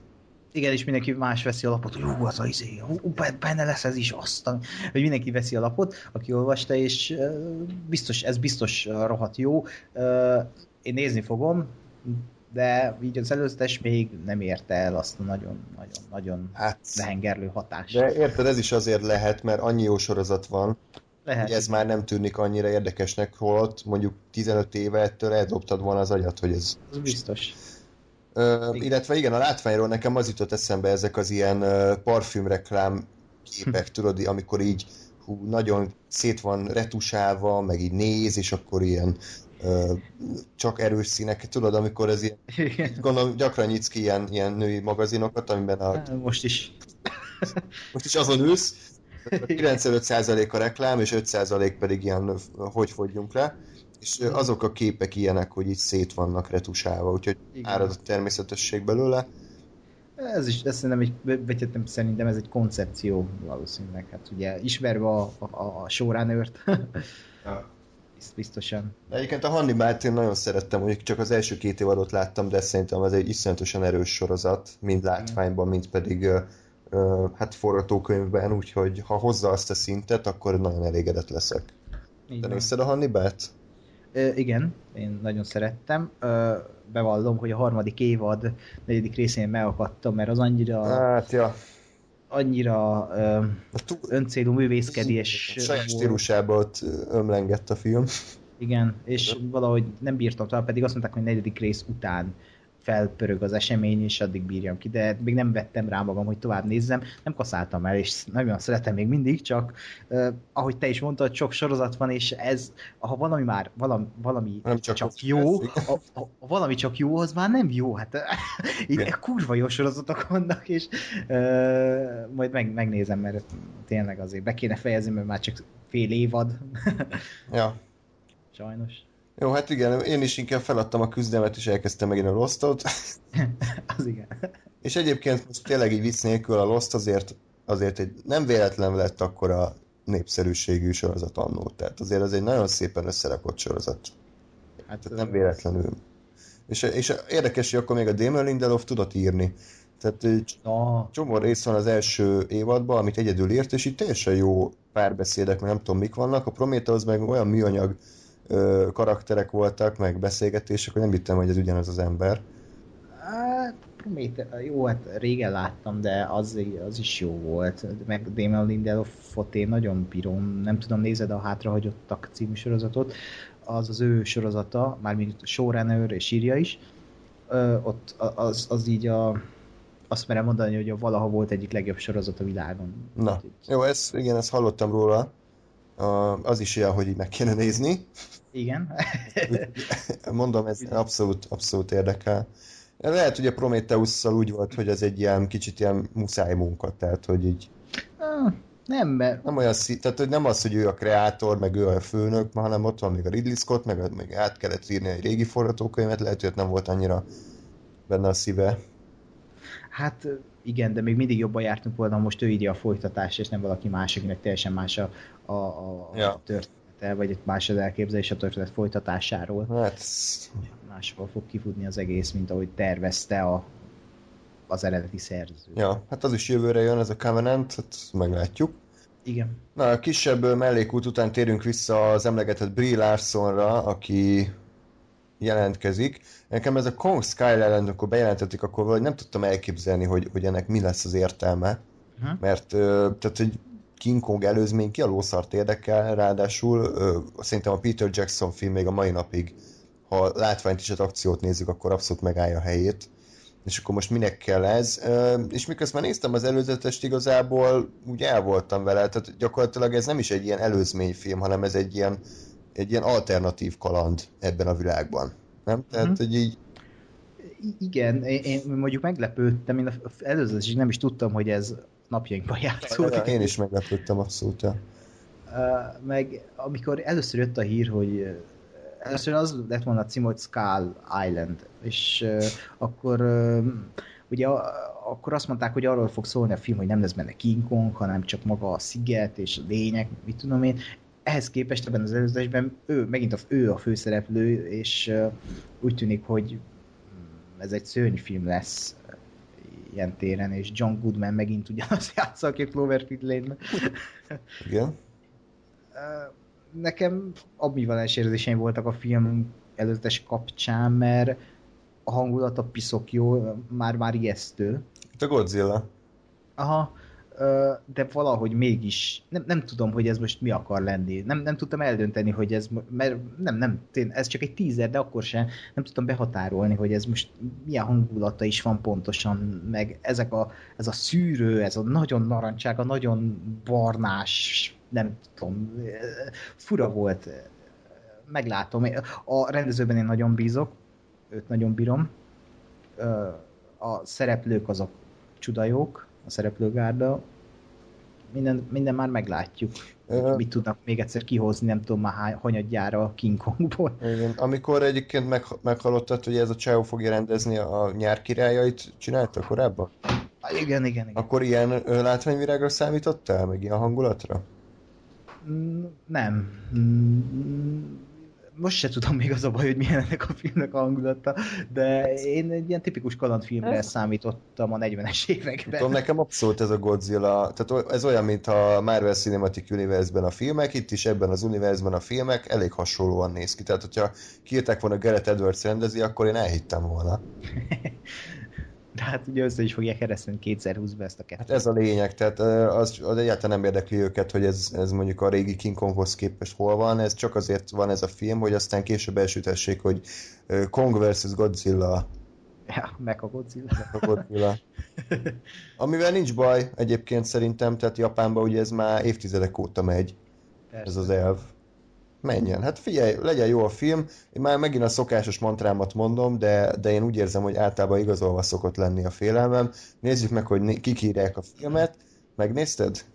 Igen, és mindenki más veszi a lapot, hogy jó, az a izé, ú, be- benne lesz ez is, azt, hogy mindenki veszi a lapot, aki olvasta, és biztos, ez biztos rohadt jó. Én nézni fogom, de így az előzetes még nem érte el azt a nagyon-nagyon-nagyon Hát, lehengerlő hatást. de érted, ez is azért lehet, mert annyi jó sorozat van, Lehet. hogy ez már nem tűnik annyira érdekesnek, holott mondjuk 15 éve ettől eldobtad volna az agyat, hogy ez Az biztos. Ö, illetve igen, a látványról nekem az jutott eszembe ezek az ilyen parfümreklám képek, tudod, amikor így hú, nagyon szét van retusálva, meg így néz, és akkor ilyen ö, csak erős színek, tudod, amikor ez ilyen, Igen. gondolom gyakran nyitsz ki ilyen, ilyen női magazinokat, amiben a, Most is. most is azon ülsz, 95% a reklám, és 5% pedig ilyen, hogy fogyjunk le, és azok a képek ilyenek, hogy így szét vannak retusálva, úgyhogy Igen. árad a természetesség belőle. Ez is, ez szerintem, egy, nem szerintem ez egy koncepció valószínűleg. Hát ugye ismerve a, a, a showrunnert, bizt- biztosan. De Egyébként a Hannibalt én nagyon szerettem, mondjuk csak az első két évadot láttam, de szerintem ez egy iszonyatosan erős sorozat, mind látványban, mind pedig ö, ö, hát forgatókönyvben, úgyhogy ha hozza azt a szintet, akkor nagyon elégedett leszek. Így Te nézted a Hannibalt? Ö, igen, én nagyon szerettem. Ö, bevallom, hogy a harmadik évad negyedik részén megakadtam, mert az annyira, Hát, ja. annyira ö, öncélú művészkedés saját volt. stílusába ott ömlengett a film. Igen, és valahogy nem bírtam tovább, pedig azt mondták, hogy negyedik rész után felpörög az esemény, és addig bírjam ki, de még nem vettem rá magam, hogy tovább nézzem, nem kaszáltam el, és nagyon szeretem még mindig, csak uh, ahogy te is mondtad, sok sorozat van, és ez, ha valami már, valami, valami Nem csak csak jó, a, a, a, valami csak jó, az már nem jó, hát Igen. kurva jó sorozatok vannak, és uh, majd meg, megnézem, mert tényleg azért be kéne fejezni, mert már csak fél évad, Ja. sajnos. Jó, hát igen, én is inkább feladtam a küzdelmet, és elkezdtem megint a Lostot. az igen. És egyébként most tényleg így vicc nélkül a Lost azért, azért egy nem véletlen lett akkora népszerűségű sorozat annó. Tehát azért az egy nagyon szépen összerakott sorozat. Hát, Tehát nem véletlenül. És, és érdekes, hogy akkor még a Damon Lindelof tudott írni. Tehát egy csomó rész van az első évadban, amit egyedül írt, és itt teljesen jó párbeszédek, meg nem tudom mik vannak. A Prometheus meg olyan műanyag ö, karakterek voltak, meg beszélgetések, hogy nem hittem, hogy ez ugyanaz az ember. Hát, Prométe, jó, hát régen láttam, de az, az is jó volt. Meg Damon Lindelofot én nagyon bírom. Nem tudom, nézed a Hátrahagyottak című sorozatot. Az az ő sorozata, mármint showrunner és írja is. Ö, ott az, az így a azt merem mondani, hogy a valaha volt egyik legjobb sorozat a világon. Na, jó, ez, igen, ezt hallottam róla. Az is ilyen, hogy így meg kéne nézni. Igen. Mondom, ez abszolút, abszolút érdekel. Lehet, hogy a Prometheus-szal úgy volt, hogy ez egy ilyen kicsit ilyen muszáj munka, tehát hogy így nem, mert nem olyan szí- tehát hogy nem az, hogy ő a kreátor, meg ő a főnök, hanem ott van még a Ridley Scott, meg, meg át kellett írni egy régi forgatókönyvet, lehet, hogy ott nem volt annyira benne a szíve. Hát igen, de még mindig jobban jártunk volna, most ő írja a folytatást, és nem valaki más, akinek teljesen más a, a, a Ja. története, vagy egy más az elképzelés a történet folytatásáról. Hát, Máshol fog kifutni az egész, mint ahogy tervezte a, az eredeti szerző. ja, hát az is jövőre jön, ez a Covenant, hát meglátjuk. Igen. Na, a kisebb mellékút után térünk vissza az emlegetett Brie Larsonra, aki jelentkezik. Nekem ez a Kong Skull ellen, amikor bejelentették, akkor valahogy nem tudtam elképzelni, hogy, hogy ennek mi lesz az értelme. Uh-huh. Mert tehát egy King Kong előzmény ki a lószart érdekel, ráadásul szerintem a Peter Jackson film még a mai napig, ha látványt és az akciót nézzük, akkor abszolút megállja a helyét. És akkor most minek kell ez? És miközben néztem az előzetest, igazából úgy el voltam vele, tehát gyakorlatilag ez nem is egy ilyen előzményfilm, hanem ez egy ilyen, egy ilyen alternatív kaland ebben a világban. Nem? Tehát, Mhm. hogy így Igen, én, mondjuk meglepődtem, én az előzőt nem is tudtam, hogy ez napjainkban játszódik. én is meglepődtem abszolút. Ja. Meg amikor először jött a hír, hogy először az lett volna a cím, hogy Skull Island, és akkor ugye akkor azt mondták, hogy arról fog szólni a film, hogy nem lesz benne King Kong, hanem csak maga a sziget és a lények, mit tudom én. Ehhez képest ebben az előzésben ő, megint a, ő a főszereplő, és uh, úgy tűnik, hogy mm, ez egy szörnyfilm lesz ilyen téren, és John Goodman megint ugyanaz játsza, aki Cloverfield Lane-ben. Igen. Nekem ambivalens érzéseim voltak a film előzetes kapcsán, mert a hangulata piszok jó, már-már ijesztő. Itt a Godzilla. Aha, de valahogy mégis, nem, nem tudom, hogy ez most mi akar lenni. Nem, nem tudtam eldönteni, hogy ez, mert nem, nem, ez csak egy teaser, de akkor sem nem tudtam behatárolni, hogy ez most milyen hangulata is van pontosan, meg ezek a, ez a szűrő, ez a nagyon narancsága, nagyon barnás, nem tudom, fura volt. Meglátom. A rendezőben én nagyon bízok, őt nagyon bírom. A szereplők azok csudajók, a szereplőgárda. Minden, minden már meglátjuk. Ö, Mit tudnak még egyszer kihozni, nem tudom már hány, hanyadjára a King Kongból. Igen. Amikor egyébként meg, meghallottad, hogy ez a Csávó fogja rendezni a nyár királyait, csinálta korábban? Ah, Igen, igen, igen. Akkor ilyen látványvirágra számítottál, meg ilyen hangulatra? Mm, Nem. Mm, Most se tudom még az a baj, hogy milyen ennek a filmnek a hangulata, de én egy ilyen tipikus kalandfilmre számítottam a 40-es években. Tudom, nekem abszolút ez a Godzilla, tehát ez olyan, mint a Marvel Cinematic Universe-ben a filmek, itt is ebben az univerzumban a filmek elég hasonlóan néz ki. Tehát, hogyha kiírták volna Gareth Edwards rendezi, akkor én elhittem volna. De hát ugye össze is fogják kereszteni 2020-ban ezt a kettőt. Hát ez a lényeg, tehát az, az egyáltalán nem érdekli őket, hogy ez, ez mondjuk a régi King Konghoz képest hol van, ez csak azért van ez a film, hogy aztán később elsütessék, hogy Kong vs. Godzilla Ja, meg a Godzilla. a Godzilla. Amivel nincs baj egyébként szerintem, tehát Japánban ugye ez már évtizedek óta megy, ez az elv. Menjen. Hát figyelj, legyen jó a film. Én már megint a szokásos mantrámat mondom, de, de én úgy érzem, hogy általában igazolva szokott lenni a félelmem. Nézzük meg, hogy kik írják a filmet. Megnézted?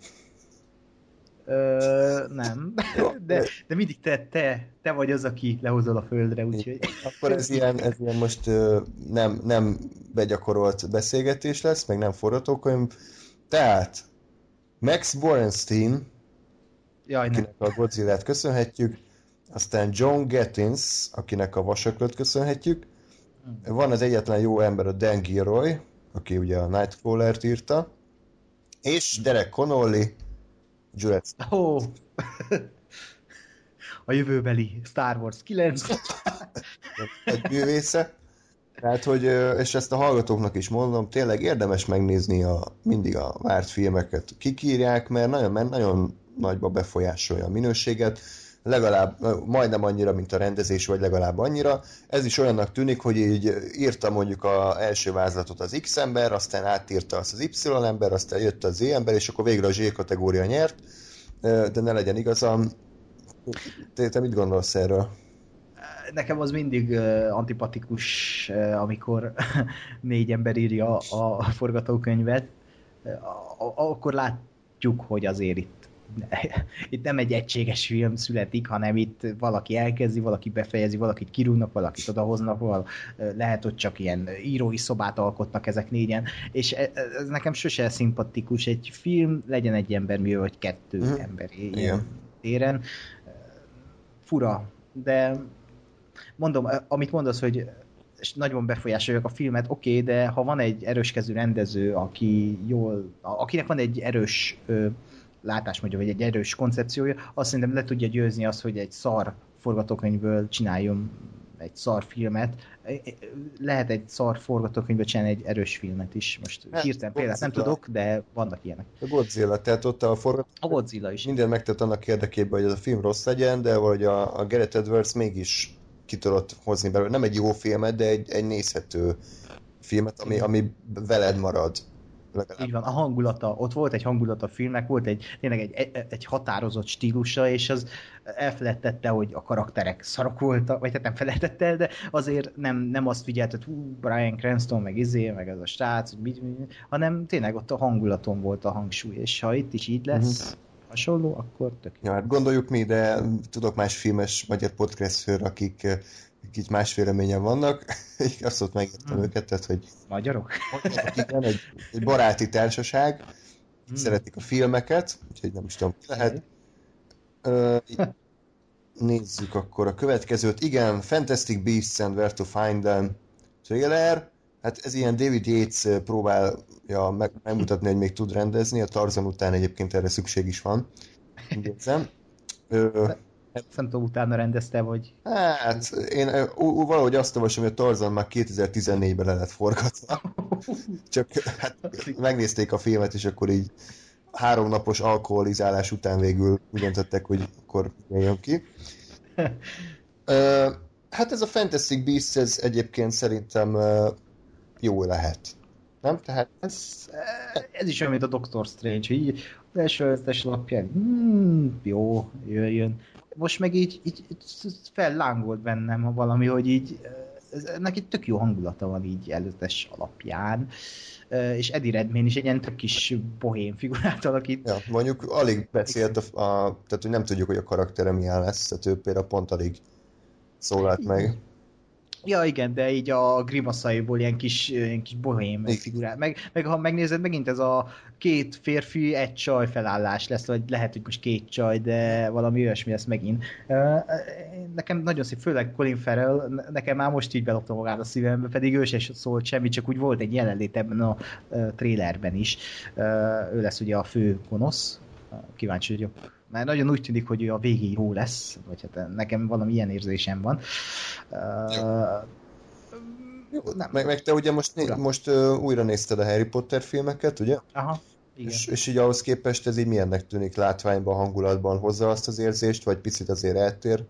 Ö, nem. De, de mindig te, te, te vagy az, aki lehozol a földre, úgyhogy... Akkor ez ilyen, ez ilyen most nem, nem begyakorolt beszélgetés lesz, meg nem forgatókönyv. Tehát Max Borenstein, Jaj, nem. akinek a Godzilla-t köszönhetjük, aztán John Gettins, akinek a Vasaklót köszönhetjük, van az egyetlen jó ember a Dan Gilroy, aki ugye a Nightcrawler-t írta, és Derek Connolly, Jurassic Ó, a jövőbeli Star Wars 9. egy művésze. Tehát, hogy, és ezt a hallgatóknak is mondom, tényleg érdemes megnézni a, mindig a várt filmeket, kik írják, mert nagyon, mert nagyon nagyba befolyásolja a minőséget, legalább majdnem annyira, mint a rendezés, vagy legalább annyira. Ez is olyannak tűnik, hogy így írta mondjuk a első vázlatot az X ember, aztán átírta azt az Y ember, aztán jött a Z ember, és akkor végre a Z kategória nyert, de ne legyen igazam. Te, te mit gondolsz erről? Nekem az mindig antipatikus, amikor négy ember írja a, forgatókönyvet, akkor látjuk, hogy azért itt itt nem egy egységes film születik, hanem itt valaki elkezdi, valaki befejezi, valakit kirúgnak, valakit odahoznak, val lehet, hogy csak ilyen írói szobát alkotnak ezek négyen, és e, ez nekem sose szimpatikus. Egy film legyen egy embermű, vagy kettő Mhm. ember ilyen téren. Fura, de mondom, amit mondasz, hogy és nagyon befolyásolják a filmet, oké, okay, de ha van egy erős kezű rendező, aki jól, akinek van egy erős ö, látásmódja, vagy egy erős koncepciója, azt szerintem le tudja győzni azt, hogy egy szar forgatókönyvből csináljon egy szar filmet. Lehet egy szar forgatókönyvből csinálni egy erős filmet is. Most Hát, hirtelen példát nem tudok, de vannak ilyenek. A Godzilla, tehát ott a forgat A Godzilla is. minden megtett annak érdekében, hogy ez a film rossz legyen, de valahogy a, a Gareth Edwards mégis ki tudott hozni belőle. Nem egy jó filmet, de egy, egy nézhető filmet, ami, ami veled marad. Legalább. Így van, a hangulata, ott volt egy hangulata a filmnek, volt egy, tényleg egy, egy határozott stílusa, és az elfelejtette, hogy a karakterek szarok voltak, vagy hát nem felejtette el, de azért nem, nem azt figyelt, hogy hú, Brian Cranston, meg izé, meg ez a srác, mit, mit, hanem tényleg ott a hangulaton volt a hangsúly, és ha itt is így lesz, uh-huh. hasonló, akkor tök jó. Ja, hát gondoljuk mi, de tudok más filmes magyar podcastről, akik, akik más véleményen vannak, így azt ott megértem Hmm. őket, tehát hogy Magyarok? akik nem egy, egy baráti társaság, Hmm. szeretik a filmeket, úgyhogy nem is tudom, ki lehet. Ö, így nézzük akkor a következőt. Igen, Fantastic Beasts and Where to Find Them trailer. Hát ez ilyen David Yates próbálja meg, megmutatni, hogy még tud rendezni. A Tarzan után egyébként erre szükség is van. Úgy érzem. Ö, Nem tudom, utána rendezte, vagy... hát én valahogy azt olvasom, hogy a Tarzan már 2014-ben le lett forgatva. Csak hát megnézték a filmet, és akkor így három napos alkoholizálás után végül úgy döntöttek, hogy akkor jön ki. Ö, hát ez a Fantastic Beasts, ez egyébként szerintem jó lehet. Nem? Tehát Ez, ez is olyan, mint a Doctor Strange, hogy így az első ötles lapján, hmm, jó, jöjjön. Most meg így, így, így fellángolt bennem ha valami, hogy így ez, ennek egy tök jó hangulata van így előzetes alapján, Ö, és Eddie Redmayne is egy ilyen tök kis bohém figurát alakít. ja, mondjuk alig beszélt, a, a, tehát hogy nem tudjuk, hogy a karaktere milyen lesz, tehát ő például pont alig szólalt meg. Ja, igen, de így a grimaszaiból ilyen kis, ilyen kis bohém figurát. Meg, meg ha megnézed, megint ez a két férfi, egy csaj felállás lesz, vagy lehet, hogy most két csaj, de valami olyasmi lesz megint. Nekem nagyon szép, főleg Colin Farrell, ne- nekem már most így belopta magát a szívembe, pedig ő sem szólt semmit, csak úgy volt egy jelenlét ebben a ö, trailerben is. Ő lesz ugye a fő gonosz, kíváncsi vagyok. Mert nagyon úgy tűnik, hogy ő a végig jó lesz, vagy hát nekem valami ilyen érzésem van. Uh, Jó, nem. meg, meg te ugye most, né, most uh, újra nézted a Harry Potter filmeket, ugye? Aha, igen. És, és így ahhoz képest ez így milyennek tűnik látványban, hangulatban hozza azt az érzést, vagy picit azért eltér?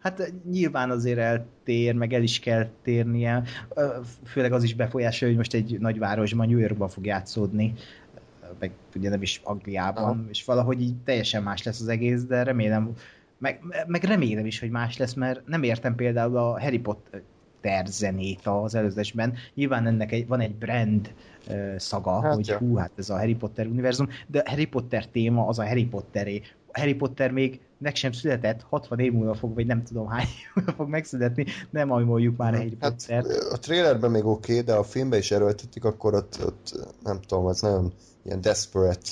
Hát nyilván azért eltér, meg el is kell térnie, főleg az is befolyásolja, hogy most egy nagyvárosban, New Yorkban fog játszódni, meg ugye nem is Angliában, Aha. és valahogy így teljesen más lesz az egész, de remélem, meg, meg remélem is, hogy más lesz, mert nem értem például a Harry Potter zenét az előzésben. Nyilván ennek egy, van egy brand uh, szaga, hát hogy ja. hú, hát ez a Harry Potter univerzum, de Harry Potter téma az a Harry Potteré. Harry Potter még meg sem született, 60 év múlva fog, vagy nem tudom hány múlva fog megszületni, nem ajmoljuk már a Harry hát, Potter. A trailerben még oké, okay, de a filmben is erőltetik, akkor ott, ott nem tudom, az nagyon ilyen desperate.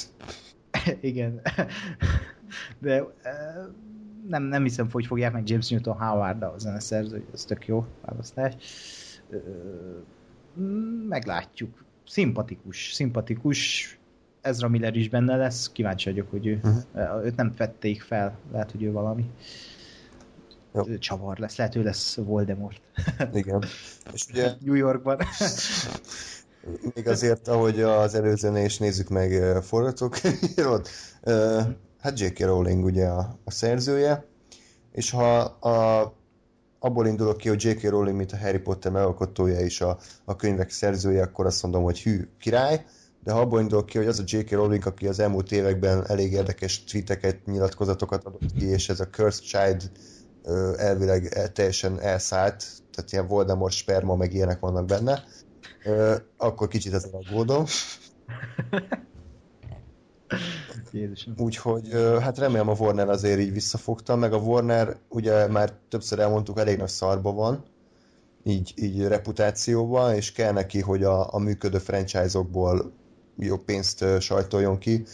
Igen. De nem, nem hiszem, hogy fogják meg James Newton Howard a zeneszerző, ez tök jó választás. Meglátjuk. Szimpatikus, szimpatikus. Ezra Miller is benne lesz, kíváncsi vagyok, hogy ő, uh-huh. őt nem vették fel, lehet, hogy ő valami jó. Csavar lesz, lehet, ő lesz Voldemort. Igen. És ugye... New Yorkban. Még azért, ahogy az előzőnél is nézzük meg forgatókönyvírót, hát J.K. Rowling ugye a, a szerzője, és ha a, abból indulok ki, hogy J.K. Rowling, mint a Harry Potter megalkotója és a, a könyvek szerzője, akkor azt mondom, hogy hű, király, de ha abból indulok ki, hogy az a J.K. Rowling, aki az elmúlt években elég érdekes tweeteket, nyilatkozatokat adott ki, és ez a Cursed Child elvileg teljesen elszállt, tehát ilyen Voldemort sperma, meg ilyenek vannak benne, akkor kicsit ezen aggódom. Úgyhogy hát remélem a Warner azért így visszafogta, meg a Warner ugye már többször elmondtuk, elég nagy szarba van, így, így reputációban, és kell neki, hogy a, a működő franchise-okból jó pénzt sajtoljon ki,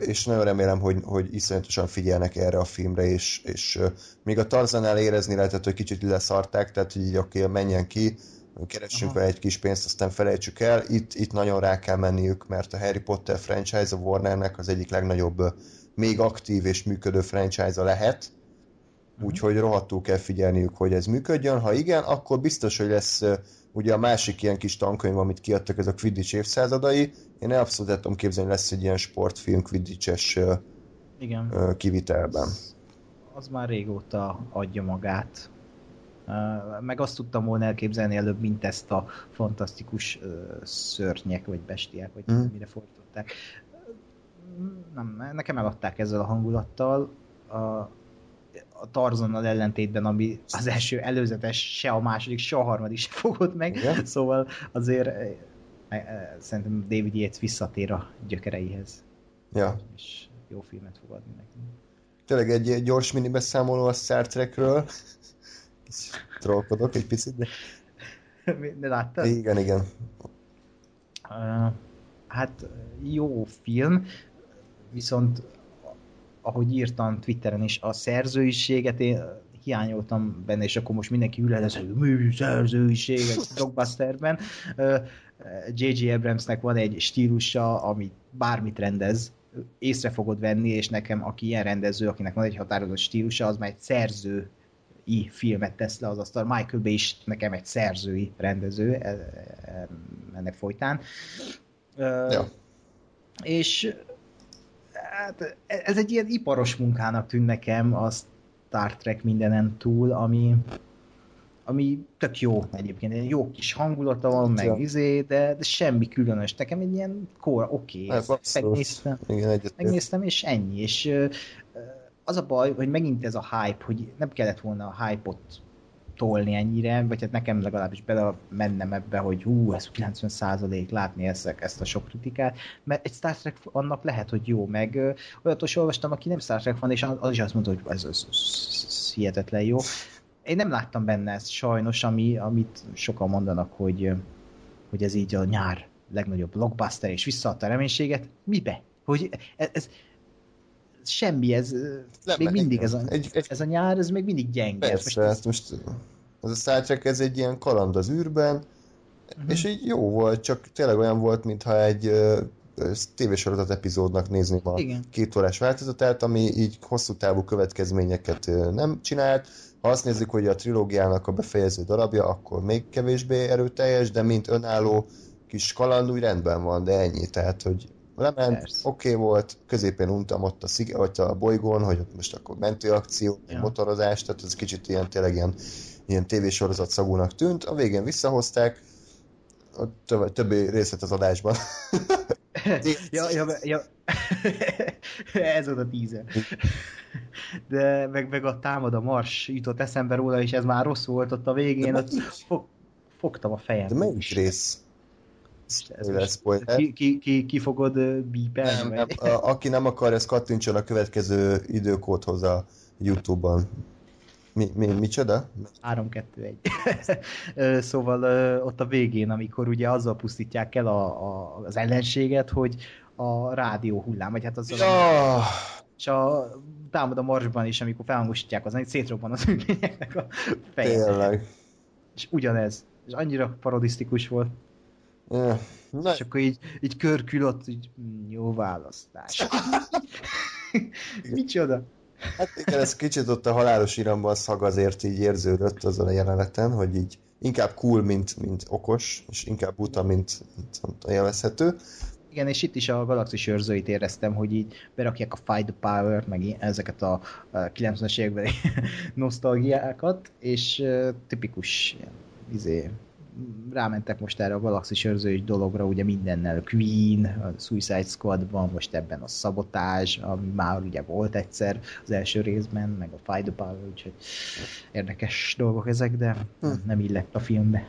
és nagyon remélem, hogy, hogy iszonyatosan figyelnek erre a filmre, és, és még a Tarzanál érezni lehetett, hogy kicsit leszarták, tehát hogy így oké, okay, menjen ki, keressünk vele egy kis pénzt, aztán felejtsük el. Itt, itt nagyon rá kell menniük, mert a Harry Potter franchise a Warnernek az egyik legnagyobb, még aktív és működő franchise-a lehet, úgyhogy rohadtul kell figyelniük, hogy ez működjön. Ha igen, akkor biztos, hogy lesz ugye a másik ilyen kis tankönyv, amit kiadtak, ez a Quidditch évszázadai. Én abszolút tudom képzelni, lesz egy ilyen sportfilm Quidditch-es igen. kivitelben. Az, az már régóta adja magát. Meg azt tudtam volna elképzelni előbb, mint ezt a fantasztikus szörnyek, vagy bestiák, vagy mm. mire fordították. Nem, nekem eladták ezzel a hangulattal. A, a Tarzannal ellentétben, ami az első előzetes, se a második, se a harmadik se fogott meg, Igen? szóval azért szerintem David Yates visszatér a gyökereihez. Ja. És jó filmet fog adni neki. Tényleg egy gyors mini beszámoló a Star Trekről trollkodok egy picit, de... De láttad? Igen, igen. Uh, hát jó film, viszont ahogy írtam Twitteren is, a szerzőiséget én hiányoltam benne, és akkor most mindenki ül hogy mű szerzőiség egy blockbusterben. J.J. Abramsnek van egy stílusa, ami bármit rendez, észre fogod venni, és nekem, aki ilyen rendező, akinek van egy határozott stílusa, az már egy szerző i filmet tesz le az asztal. Michael Bay is nekem egy szerzői rendező e, e, ennek folytán. Ja. És hát ez egy ilyen iparos munkának tűn nekem a Star Trek mindenen túl, ami ami tök jó egyébként, egy jó kis hangulata van, meg ja. izé, de, de semmi különös. Nekem egy ilyen kóra, oké, okay, hát, megnéztem, Igen, megnéztem, és ennyi, és az a baj, hogy megint ez a hype, hogy nem kellett volna a hype-ot tolni ennyire, vagy hát nekem legalábbis bele mennem ebbe, hogy hú, ez 90 százalék látni ezt, ezt a sok kritikát, mert egy Star Trek annak lehet, hogy jó, meg olyat is olvastam, aki nem Star Trek van, és az is azt mondta, hogy ez, ez, ez, ez hihetetlen jó. Én nem láttam benne ezt sajnos, ami, amit sokan mondanak, hogy, hogy ez így a nyár legnagyobb blockbuster, és visszaadta a reménységet. Mibe? Hogy ez, ez semmi, ez nem, még mindig ez a, egy, egy, ez a nyár, ez még mindig gyenge. Persze, most, ez... most ez a Star Trek, ez egy ilyen kaland az űrben, uh-huh. és így jó volt, csak tényleg olyan volt, mintha egy uh, tévésorozat epizódnak nézni a Igen. két órás változatát, ami így hosszú távú következményeket uh, nem csinált. Ha azt nézzük, hogy a trilógiának a befejező darabja, akkor még kevésbé erőteljes, de mint önálló kis kaland úgy rendben van, de ennyi. Tehát, hogy lement, oké okay volt, középen untam ott a, szig- ott a bolygón, hogy ott most akkor mentőakció, Ja. motorozás, tehát ez kicsit ilyen tényleg ilyen, ilyen tévésorozat szagúnak tűnt. A végén visszahozták, a több, többi részlet az adásban. ja, ja, ja. ez volt a tíze. De meg, meg a támad a mars jutott eszembe róla, és ez már rossz volt ott a végén, ott fog, fogtam a fejem. De melyik rész? Ez most- spoiler. Ki, ki, ki, ki fogod bípelni? Nem, nem, a, aki nem akar, ez kattintson a következő időkódhoz a Youtube-on. Mi, mi, micsoda? 3, 2, 1. Ö, szóval ö, ott a végén, amikor ugye azzal pusztítják el a, a, az ellenséget, hogy a rádió hullám, vagy hát azzal, Ja, és a támad a marsban is, amikor felhangosítják az, hogy szétrobban az ülményeknek a feje. tényleg. És ugyanez. És annyira parodisztikus volt. Na, És akkor így, így körkülött, így mm, jó választás. Micsoda? hát igen, ez kicsit ott a halálos iramban szag azért így érződött azon a jeleneten, hogy így inkább cool, mint, mint okos, és inkább buta, mint, mint élvezhető. Igen, és itt is a galaxis őrzőit éreztem, hogy így berakják a Fight the Power, meg ezeket a, a 90-es évekbeli nosztalgiákat, és uh, tipikus ilyen, izé, rámentek most erre a galaxis őrzői dologra, ugye mindennel Queen, a Suicide Squad van, most ebben a szabotás, ami már ugye volt egyszer az első részben, meg a Fight the Power, úgyhogy érdekes dolgok ezek, de Hm. nem illett a filmbe.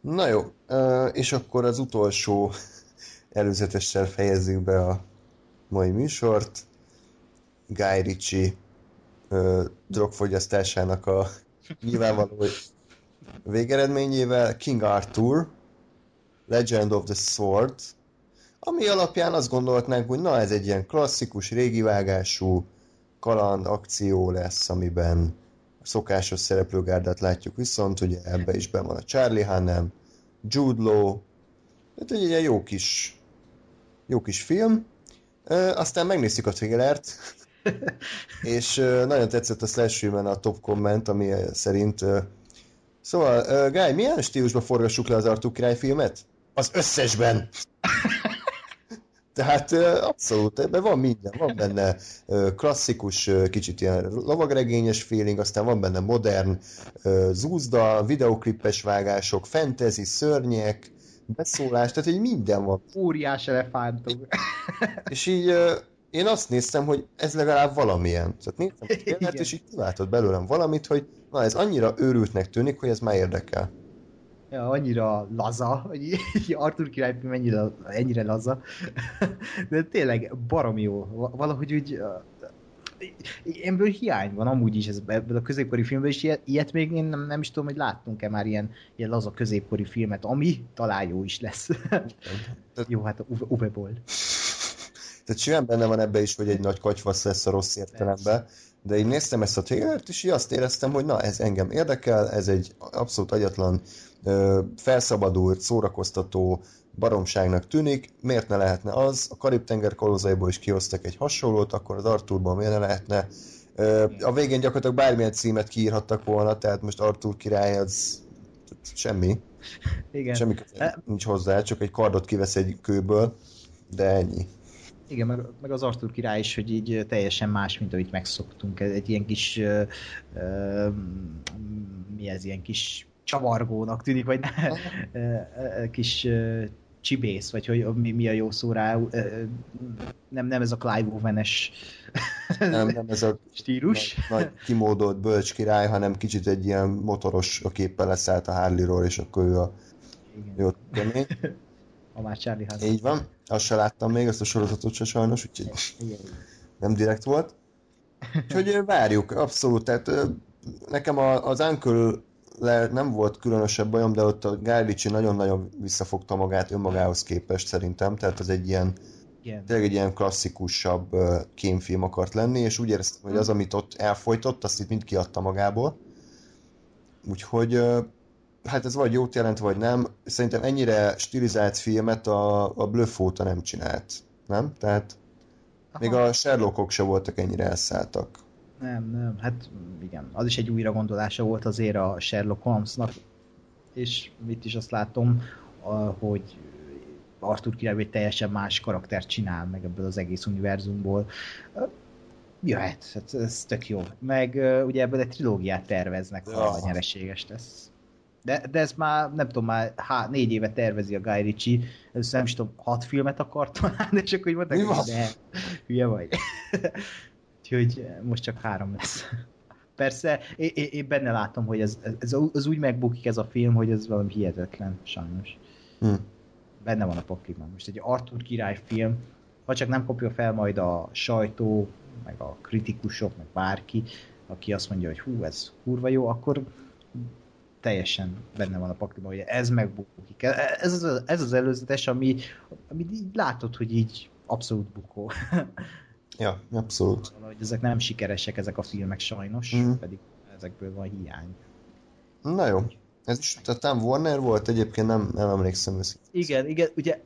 Na jó, és akkor az utolsó előzetessel fejezzük be a mai műsort. Guy Ritchie drogfogyasztásának a nyilvánvaló végeredményével King Arthur, Legend of the Sword, ami alapján azt gondolhatnánk, hogy na ez egy ilyen klasszikus, régi vágású kaland akció lesz, amiben a szokásos szereplőgárdát látjuk viszont, ugye ebbe is be van a Charlie Hannem, Jude Law, tehát egy ilyen jó kis, jó kis film. Ö, aztán megnéztük a trailert, és nagyon tetszett a Slash a top komment, ami szerint Szóval, ö, Guy, milyen stílusban forgassuk le az Artúr király filmet? Az összesben! Tehát abszolút, ebben van minden, van benne klasszikus, kicsit ilyen lovagregényes feeling, aztán van benne modern zúzda, videoklippes vágások, fantasy, szörnyek, beszólás, tehát így minden van. Óriás elefántok. És így én azt néztem, hogy ez legalább valamilyen. Tehát néztem filmet, és így kilátott belőlem valamit, hogy na ez annyira őrültnek tűnik, hogy ez már érdekel. Ja, annyira laza, hogy Arthur király film ennyire, ennyire laza. De tényleg barom jó. Va- Valahogy úgy... Ebből hiány van amúgy is ez, ebből a középkori filmből, és ilyet, ilyet még én nem, nem is tudom, hogy láttunk-e már ilyen, ilyen laza középkori filmet, ami talán jó is lesz. jó, hát a Uwe, Boll. Tehát simán benne van ebbe is, hogy egy nagy katyvasz lesz a rossz értelemben, de én néztem ezt a trailert, és így azt éreztem, hogy na, ez engem érdekel, ez egy abszolút agyatlan, felszabadult, szórakoztató baromságnak tűnik, miért ne lehetne az? A Karib-tenger kalózaiból is kihoztak egy hasonlót, akkor az Arthurban miért ne lehetne? A végén gyakorlatilag bármilyen címet kiírhattak volna, tehát most Arthur király az semmi, Igen. semmi köze nincs hozzá, csak egy kardot kivesz egy kőből, de ennyi. Igen, meg, meg az Arthur király is, hogy így teljesen más, mint amit megszoktunk. Egy ilyen kis ö, ö, mi ez, ilyen kis csavargónak tűnik, vagy kis csibész, vagy hogy mi, mi a jó szó rá, nem, nem ez a Clive Owen-es Nem, nem ez a stílus. nagy, nagy kimódolt bölcs király, hanem kicsit egy ilyen motoros a képpel leszállt a Harley-ról, és akkor ő a jó kemény. A már Charlie Hunnam. Így van. Azt se láttam még, azt a sorozatot se sajnos, úgyhogy Igen. nem direkt volt. Úgyhogy várjuk, abszolút. Tehát nekem az Uncle le nem volt különösebb bajom, de ott a Ritchie nagyon-nagyon visszafogta magát önmagához képest szerintem, tehát az egy ilyen, Igen. tényleg egy ilyen klasszikusabb kémfilm akart lenni, és úgy éreztem, hogy az, amit ott elfolytott, azt itt mind kiadta magából. Úgyhogy hát ez vagy jót jelent, vagy nem. Szerintem ennyire stilizált filmet a, a Bluff óta nem csinált. Nem? Tehát még Aha. a Sherlockok se voltak ennyire elszálltak. Nem, nem, hát igen, az is egy újra gondolása volt azért a Sherlock Holmesnak, és itt is azt látom, hogy Arthur király egy teljesen más karaktert csinál meg ebből az egész univerzumból. Jöhet, hát ez tök jó. Meg ugye ebből egy trilógiát terveznek, ha ja. nyereséges lesz. De, de ez már, nem tudom, már há, négy éve tervezi a Guy Ritchie, először nem is tudom, hat filmet akart talán, és akkor úgy mondták, hogy de, hülye vagy. Úgyhogy most csak három lesz. Persze, én, én benne látom, hogy ez, ez, ez úgy megbukik ez a film, hogy ez valami hihetetlen, sajnos. Hm. Benne van a pakliban. Most egy Arthur király film, ha csak nem kopja fel majd a sajtó, meg a kritikusok, meg bárki, aki azt mondja, hogy hú, ez kurva jó, akkor teljesen benne van a pakliban, hogy ez megbukik. Ez az, ez az előzetes, ami, ami így látod, hogy így abszolút bukó. Ja, abszolút. Hogy ezek nem sikeresek, ezek a filmek sajnos, mm. pedig ezekből van hiány. Na jó. Ez is, tehát nem Warner volt, egyébként nem, nem emlékszem össze. Igen, igen, ugye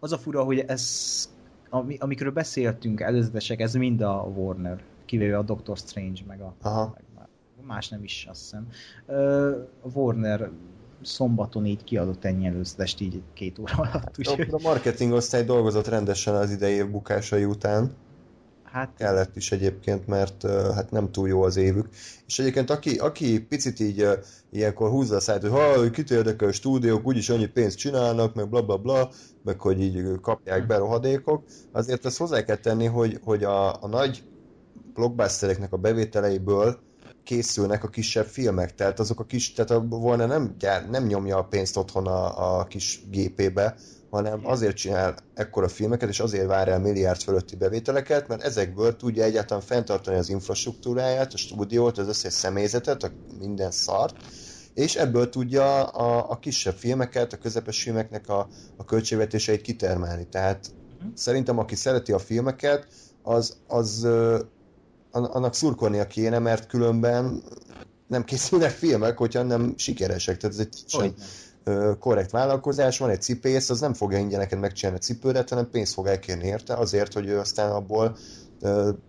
az a fura, hogy ez, ami, amikről beszéltünk előzetesek, ez mind a Warner, kivéve a Doctor Strange, meg a, Aha. meg más nem is, azt hiszem. A Warner szombaton így kiadott ennyi előzetest így két óra alatt. Úgy, a, marketing osztály dolgozott rendesen az idei bukásai után. Hát... Kellett is egyébként, mert hát nem túl jó az évük. És egyébként aki, aki picit így ilyenkor húzza a szájt, hogy ha, kit érdekel a stúdiók, úgyis annyi pénzt csinálnak, meg bla bla bla, meg hogy így kapják be rohadékok, azért ezt hozzá kell tenni, hogy, hogy a, a nagy blockbustereknek a bevételeiből készülnek a kisebb filmek, tehát azok a kis, tehát a volna nem, gyár, nem nyomja a pénzt otthon a, a kis gépébe, hanem azért csinál ekkora filmeket, és azért vár el milliárd fölötti bevételeket, mert ezekből tudja egyáltalán fenntartani az infrastruktúráját, a stúdiót, az összes személyzetet, a minden szart, és ebből tudja a, a kisebb filmeket, a közepes filmeknek a, a költségvetéseit kitermelni. Tehát uh-huh. szerintem, aki szereti a filmeket, az, az annak szurkolnia kéne, mert különben nem készülnek filmek, hogyha nem sikeresek. Tehát ez egy sem korrekt vállalkozás, van egy cipész, az nem fogja ingyen neked megcsinálni a cipődet, hanem pénzt fog elkérni érte azért, hogy ő aztán abból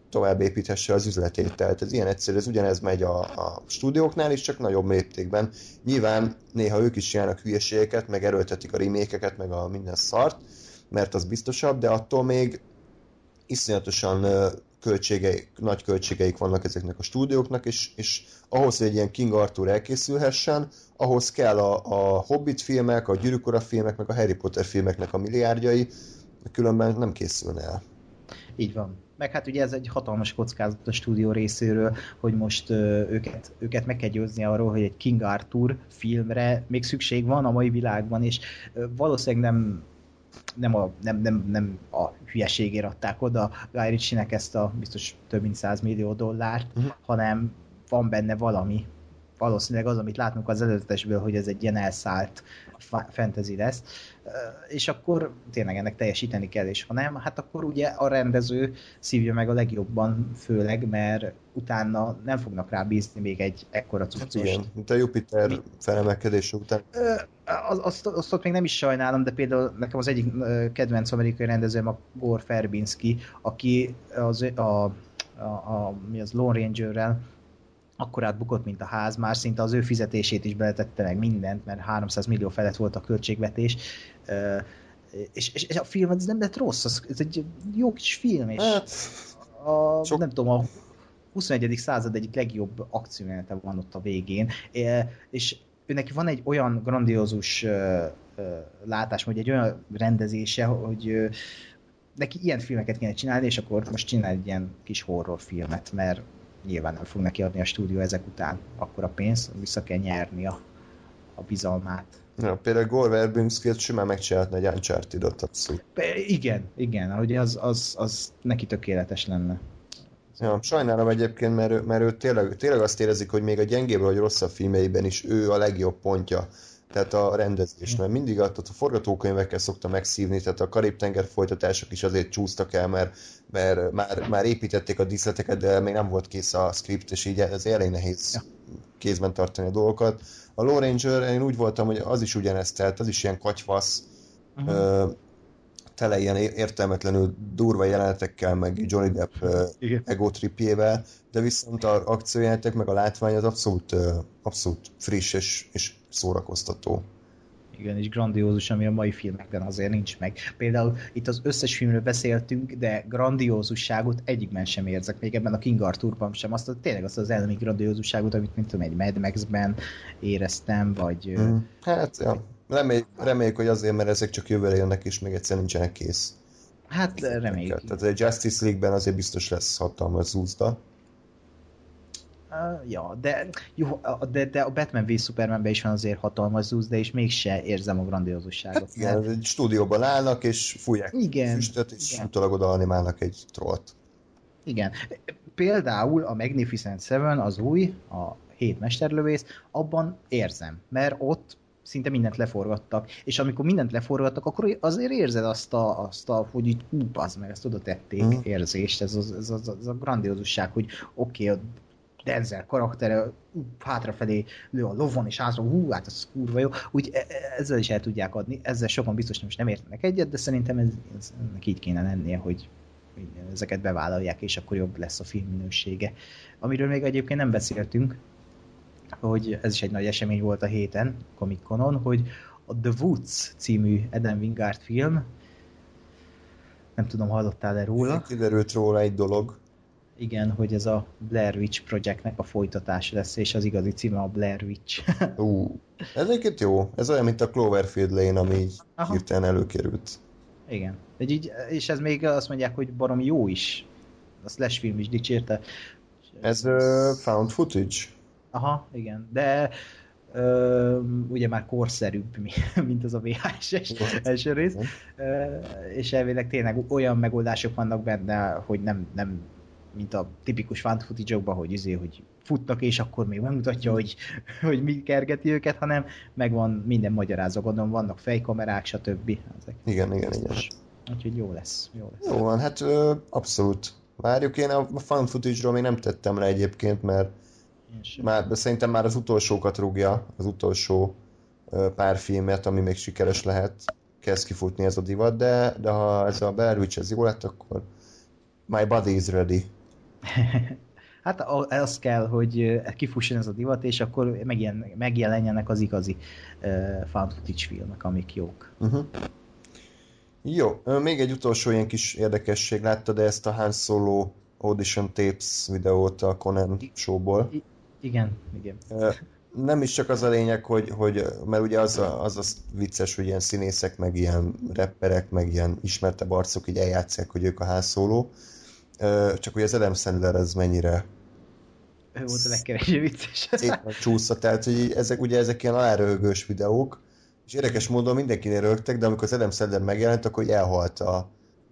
tovább építhesse az üzletét. Tehát ez ilyen egyszerű, ez ugyanez megy a, a stúdióknál is, csak nagyobb mértékben. Nyilván néha ők is csinálnak hülyeségeket, meg erőltetik a remékeket, meg a minden szart, mert az biztosabb, de attól még iszonyatosan költségeik, nagy költségeik vannak ezeknek a stúdióknak, és, és ahhoz, hogy egy ilyen King Arthur elkészülhessen, ahhoz kell a, a Hobbit filmek, a Gyűrűkora filmek, meg a Harry Potter filmeknek a milliárdjai, különben nem készülne el. Így van. Meg hát ugye ez egy hatalmas kockázat a stúdió részéről, hogy most őket, őket meg kell győzni arról, hogy egy King Arthur filmre még szükség van a mai világban, és valószínűleg nem nem a, nem, nem, nem a hülyeségért adták oda Guy Ritchie-nek ezt a biztos több mint 100 millió dollárt, uh-huh. hanem van benne valami, valószínűleg az, amit látunk az előzetesből, hogy ez egy ilyen elszállt fantasy lesz, és akkor tényleg ennek teljesíteni kell, és ha nem, hát akkor ugye a rendező szívja meg a legjobban, főleg, mert utána nem fognak rá bízni még egy ekkora cuccos. Hát igen, mint a Jupiter Mi? felemelkedése után. Az, azt, azt ott még nem is sajnálom, de például nekem az egyik kedvenc amerikai rendezőm a Gore Verbinski, aki az, a, a, a, mi az Lone Ranger-rel akkor átbukott, mint a ház, már szinte az ő fizetését is beletette meg mindent, mert 300 millió felett volt a költségvetés, és, és, és a film ez nem lett rossz, az, ez egy jó kis film, és hát, a, sok... nem tudom, a 21. század egyik legjobb akciójelete van ott a végén, és ő neki van egy olyan grandiózus látás, vagy egy olyan rendezése, hogy neki ilyen filmeket kéne csinálni, és akkor most csinál egy ilyen kis horrorfilmet, mert nyilván nem fog neki adni a stúdió ezek után akkor a pénzt, vissza kell nyerni a, a bizalmát. Ja, például Gore Verbinski simán megcsinálhatna egy Uncharted-ot abszolút. Igen, igen, hogy az, az, az neki tökéletes lenne. Ja, sajnálom egyébként, mert, mert ő tényleg, tényleg azt érezik, hogy még a gyengébb vagy rosszabb filmeiben is ő a legjobb pontja tehát a rendezés, mert mindig a, a forgatókönyvekkel szokta megszívni, tehát a Karib-tenger folytatások is azért csúsztak el, mert, mert már, már építették a díszleteket, de még nem volt kész a script, és így ez elég nehéz ja. kézben tartani a dolgokat. A Low Ranger, én úgy voltam, hogy az is ugyanezt, tehát az is ilyen katyvasz, uh-huh. Tele ilyen értelmetlenül durva jelenetekkel, meg Johnny Depp uh, ego tripjével, de viszont a akciójáték meg a látvány az abszolút, uh, abszolút friss és, és szórakoztató. Igen, és grandiózus, ami a mai filmekben azért nincs meg. Például itt az összes filmről beszéltünk, de grandiózusságot egyikben sem érzek, még ebben a King Arthurban sem. Azt tényleg azt az elemi grandiózusságot, amit mint tudom, egy Mad Max-ben éreztem, vagy... Mm. Hát, ja. Reméljük, reméljük, hogy azért, mert ezek csak jövőre jönnek, és még egyszer nincsenek kész. Hát reméljük. Tehát a Justice League-ben azért biztos lesz hatalmas zúzda. Uh, ja, de, jó, de, de a Batman v Supermanben is van azért hatalmas zúz, de és mégse érzem a grandiózusságot. Hát igen, mert... egy stúdióban állnak, és fújják igen, füstöt, és igen. utólag oda animálnak egy trollt. Igen. Például a Magnificent Seven, az új, a hét mesterlövész, abban érzem, mert ott szinte mindent leforgattak, és amikor mindent leforgattak, akkor azért érzed azt a, azt a hogy így ú, az meg, ezt oda tették mm. érzést, ez, az, ez, az, ez a grandiózusság, hogy oké, okay, Denzel karaktere hátrafelé lő a lovon, és hátra, hú, hát az kurva jó. Úgy e, e, ezzel is el tudják adni. Ezzel sokan biztos nem nem értenek egyet, de szerintem ez, ez ennek így kéne lennie, hogy ezeket bevállalják, és akkor jobb lesz a film minősége. Amiről még egyébként nem beszéltünk, hogy ez is egy nagy esemény volt a héten, Comic Conon, hogy a The Woods című Eden Wingard film, nem tudom, hallottál-e róla? Kiderült róla egy dolog. Igen, hogy ez a Blair Witch projektnek a folytatás lesz, és az igazi címe a Blair Witch. Ú, ez egyébként jó. Ez olyan, mint a Cloverfield Lane, ami így Aha. hirtelen előkerült. Igen. Így, és ez még azt mondják, hogy barom jó is. A Slash film is dicsérte. Ez uh, found footage? Aha, igen. De ö, ugye már korszerűbb, mint az a VHS-es első rész, ö, és elvileg tényleg olyan megoldások vannak benne, hogy nem, nem mint a tipikus found footage hogy izé, hogy futnak, és akkor még megmutatja, hogy, hogy mi kergeti őket, hanem megvan minden magyarázó, gondolom, vannak fejkamerák, stb. Ezek igen, igen, igen. Úgyhogy jó lesz. Jó, lesz. jó van, hát ö, abszolút. Várjuk, én a found footage-ról még nem tettem le egyébként, mert már, szerintem már az utolsókat rúgja, az utolsó pár filmet, ami még sikeres lehet, kezd kifutni ez a divat, de, de ha ez a Blair Witch ez jó lett, akkor my body is ready. hát az kell, hogy kifusson ez a divat, és akkor megjelen, megjelenjenek az igazi uh, found footage filmek, amik jók. Uh-huh. Jó, még egy utolsó ilyen kis érdekesség, láttad de ezt a Han Solo Audition Tapes videót a Conan showból? I- igen, igen. Nem is csak az a lényeg, hogy, hogy mert ugye az a, az a vicces, hogy ilyen színészek, meg ilyen rapperek, meg ilyen ismertebb arcok így eljátszák, hogy ők a hászóló. Csak hogy az Adam Sandler ez mennyire ő volt a legkevésbé vicces. Szépen csúszta, tehát hogy ezek, ugye ezek ilyen aláröhögős videók, és érdekes módon mindenkinél rögtek, de amikor az Adam Sandler megjelent, akkor elhalt a,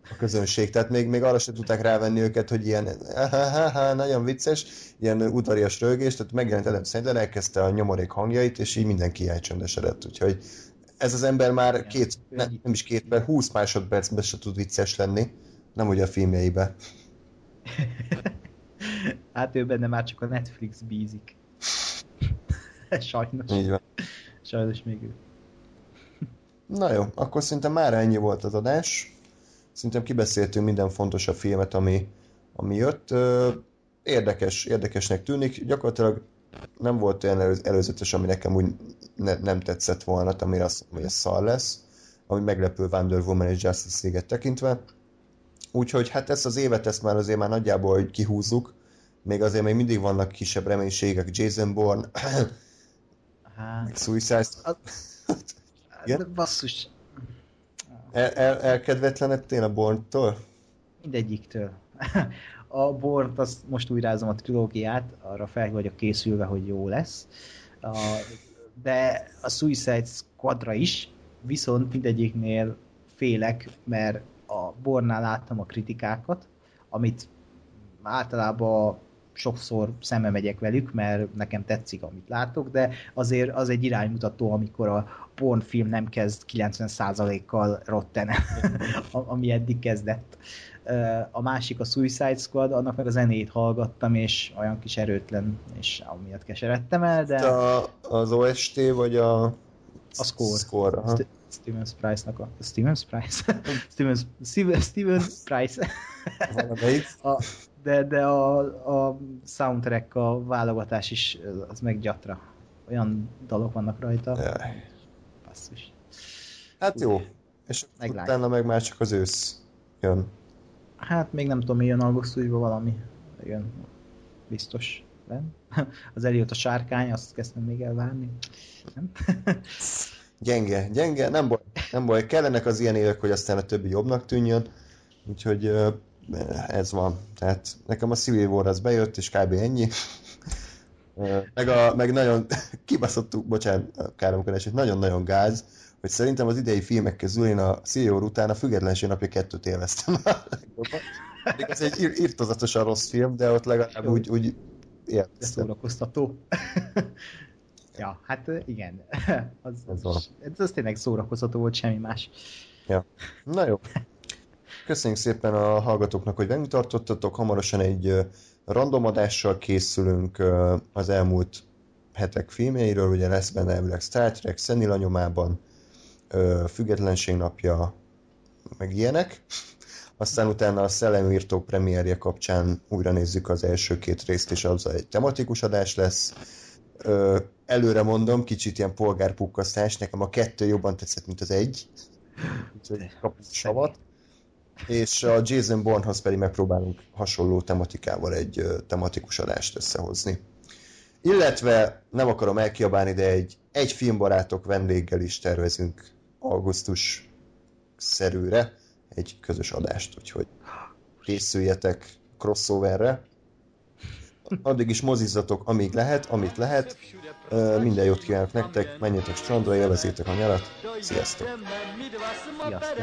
a közönség. Tehát még, még arra sem tudták rávenni őket, hogy ilyen nagyon vicces, ilyen udvarias rögés, tehát megjelent Adam Sandler, elkezdte a nyomorék hangjait, és így mindenki elcsöndesedett. Úgyhogy ez az ember már két, ne, nem is két, mert 20 másodpercben se tud vicces lenni, nem ugye a filmjeibe. hát ő benne már csak a Netflix bízik. Sajnos. Így van. Sajnos még ő. Na jó, akkor szerintem már ennyi volt az adás. Szerintem kibeszéltünk minden fontosabb filmet, ami, ami jött. Érdekes, érdekesnek tűnik. Gyakorlatilag nem volt olyan előzetes, ami nekem úgy ne, nem tetszett volna, amire azt hogy ez szar lesz, ami meglepő Wonder Woman és Justice League-et tekintve. Úgyhogy hát ezt az évet ezt már azért már nagyjából hogy kihúzzuk, még azért még mindig vannak kisebb reménységek, Jason Bourne, hát, Suicide... Igen? Basszus, el, el, elkedvetlenedtél a Born-tól? Mindegyiktől. A Born, azt most újrázom a trilógiát, arra fel vagyok készülve, hogy jó lesz. De a Suicide Squadra is, viszont mindegyiknél félek, mert a Bornál láttam a kritikákat, amit általában sokszor szembe megyek velük, mert nekem tetszik, amit látok, de azért az egy iránymutató, amikor a pornfilm nem kezd 90%-kal rotten, ami eddig kezdett. A másik a Suicide Squad, annak meg a zenét hallgattam, és olyan kis erőtlen, és amiatt keseredtem el, de... A, az OST, vagy a... A score. score aha. Steven Price-nak a... Steven Price? Steven, Steven, Price. a, de, de a, a soundtrack, a válogatás is az meg gyatra. Olyan dalok vannak rajta. Jaj. Basszus. Hát jó. És Meglátjuk. utána meg már csak az ősz jön. Hát még nem tudom, mi jön augusztusban valami. Igen, biztos. Nem? Az Eliott a sárkány, azt kezdtem még elvárni. Nem? Gyenge, gyenge, nem baj, nem baj. Kellenek az ilyen évek, hogy aztán a többi jobbnak tűnjön. Úgyhogy ez van. Tehát nekem a Civil War az bejött, és kb. ennyi. Meg, a, meg nagyon kibaszottuk, bocsánat, káromkodás, hogy nagyon-nagyon gáz, hogy szerintem az idei filmek közül én a War után a Függetlenség napja kettőt élveztem a legjobban. Pedig Ez egy ír- írtozatosan rossz film, de ott legalább úgy, úgy De élveztem. szórakoztató. ja, hát igen. Az, Ez van. ez, az tényleg szórakoztató volt, semmi más. Na jó. Köszönjük szépen a hallgatóknak, hogy velünk tartottatok. Hamarosan egy random adással készülünk az elmúlt hetek filmjeiről. Ugye lesz benne elvileg Star Trek, Szenila nyomában, ö, Függetlenség napja, meg ilyenek. Aztán utána a Szellemírtó premierje kapcsán újra nézzük az első két részt, és az egy tematikus adás lesz. Előre mondom, kicsit ilyen polgárpukkasztás, nekem a kettő jobban tetszett, mint az egy. Úgyhogy kapunk savat. És a Jason Bournehoz pedig megpróbálunk hasonló tematikával egy tematikus adást összehozni. Illetve nem akarom elkiabálni, de egy, egy filmbarátok vendéggel is tervezünk augusztus szerűre egy közös adást, úgyhogy készüljetek crossoverre. Addig is mozizzatok, amíg lehet, amit lehet. Minden jót kívánok nektek, menjetek strandra, élvezétek a nyarat. Sziasztok! Sziasztok.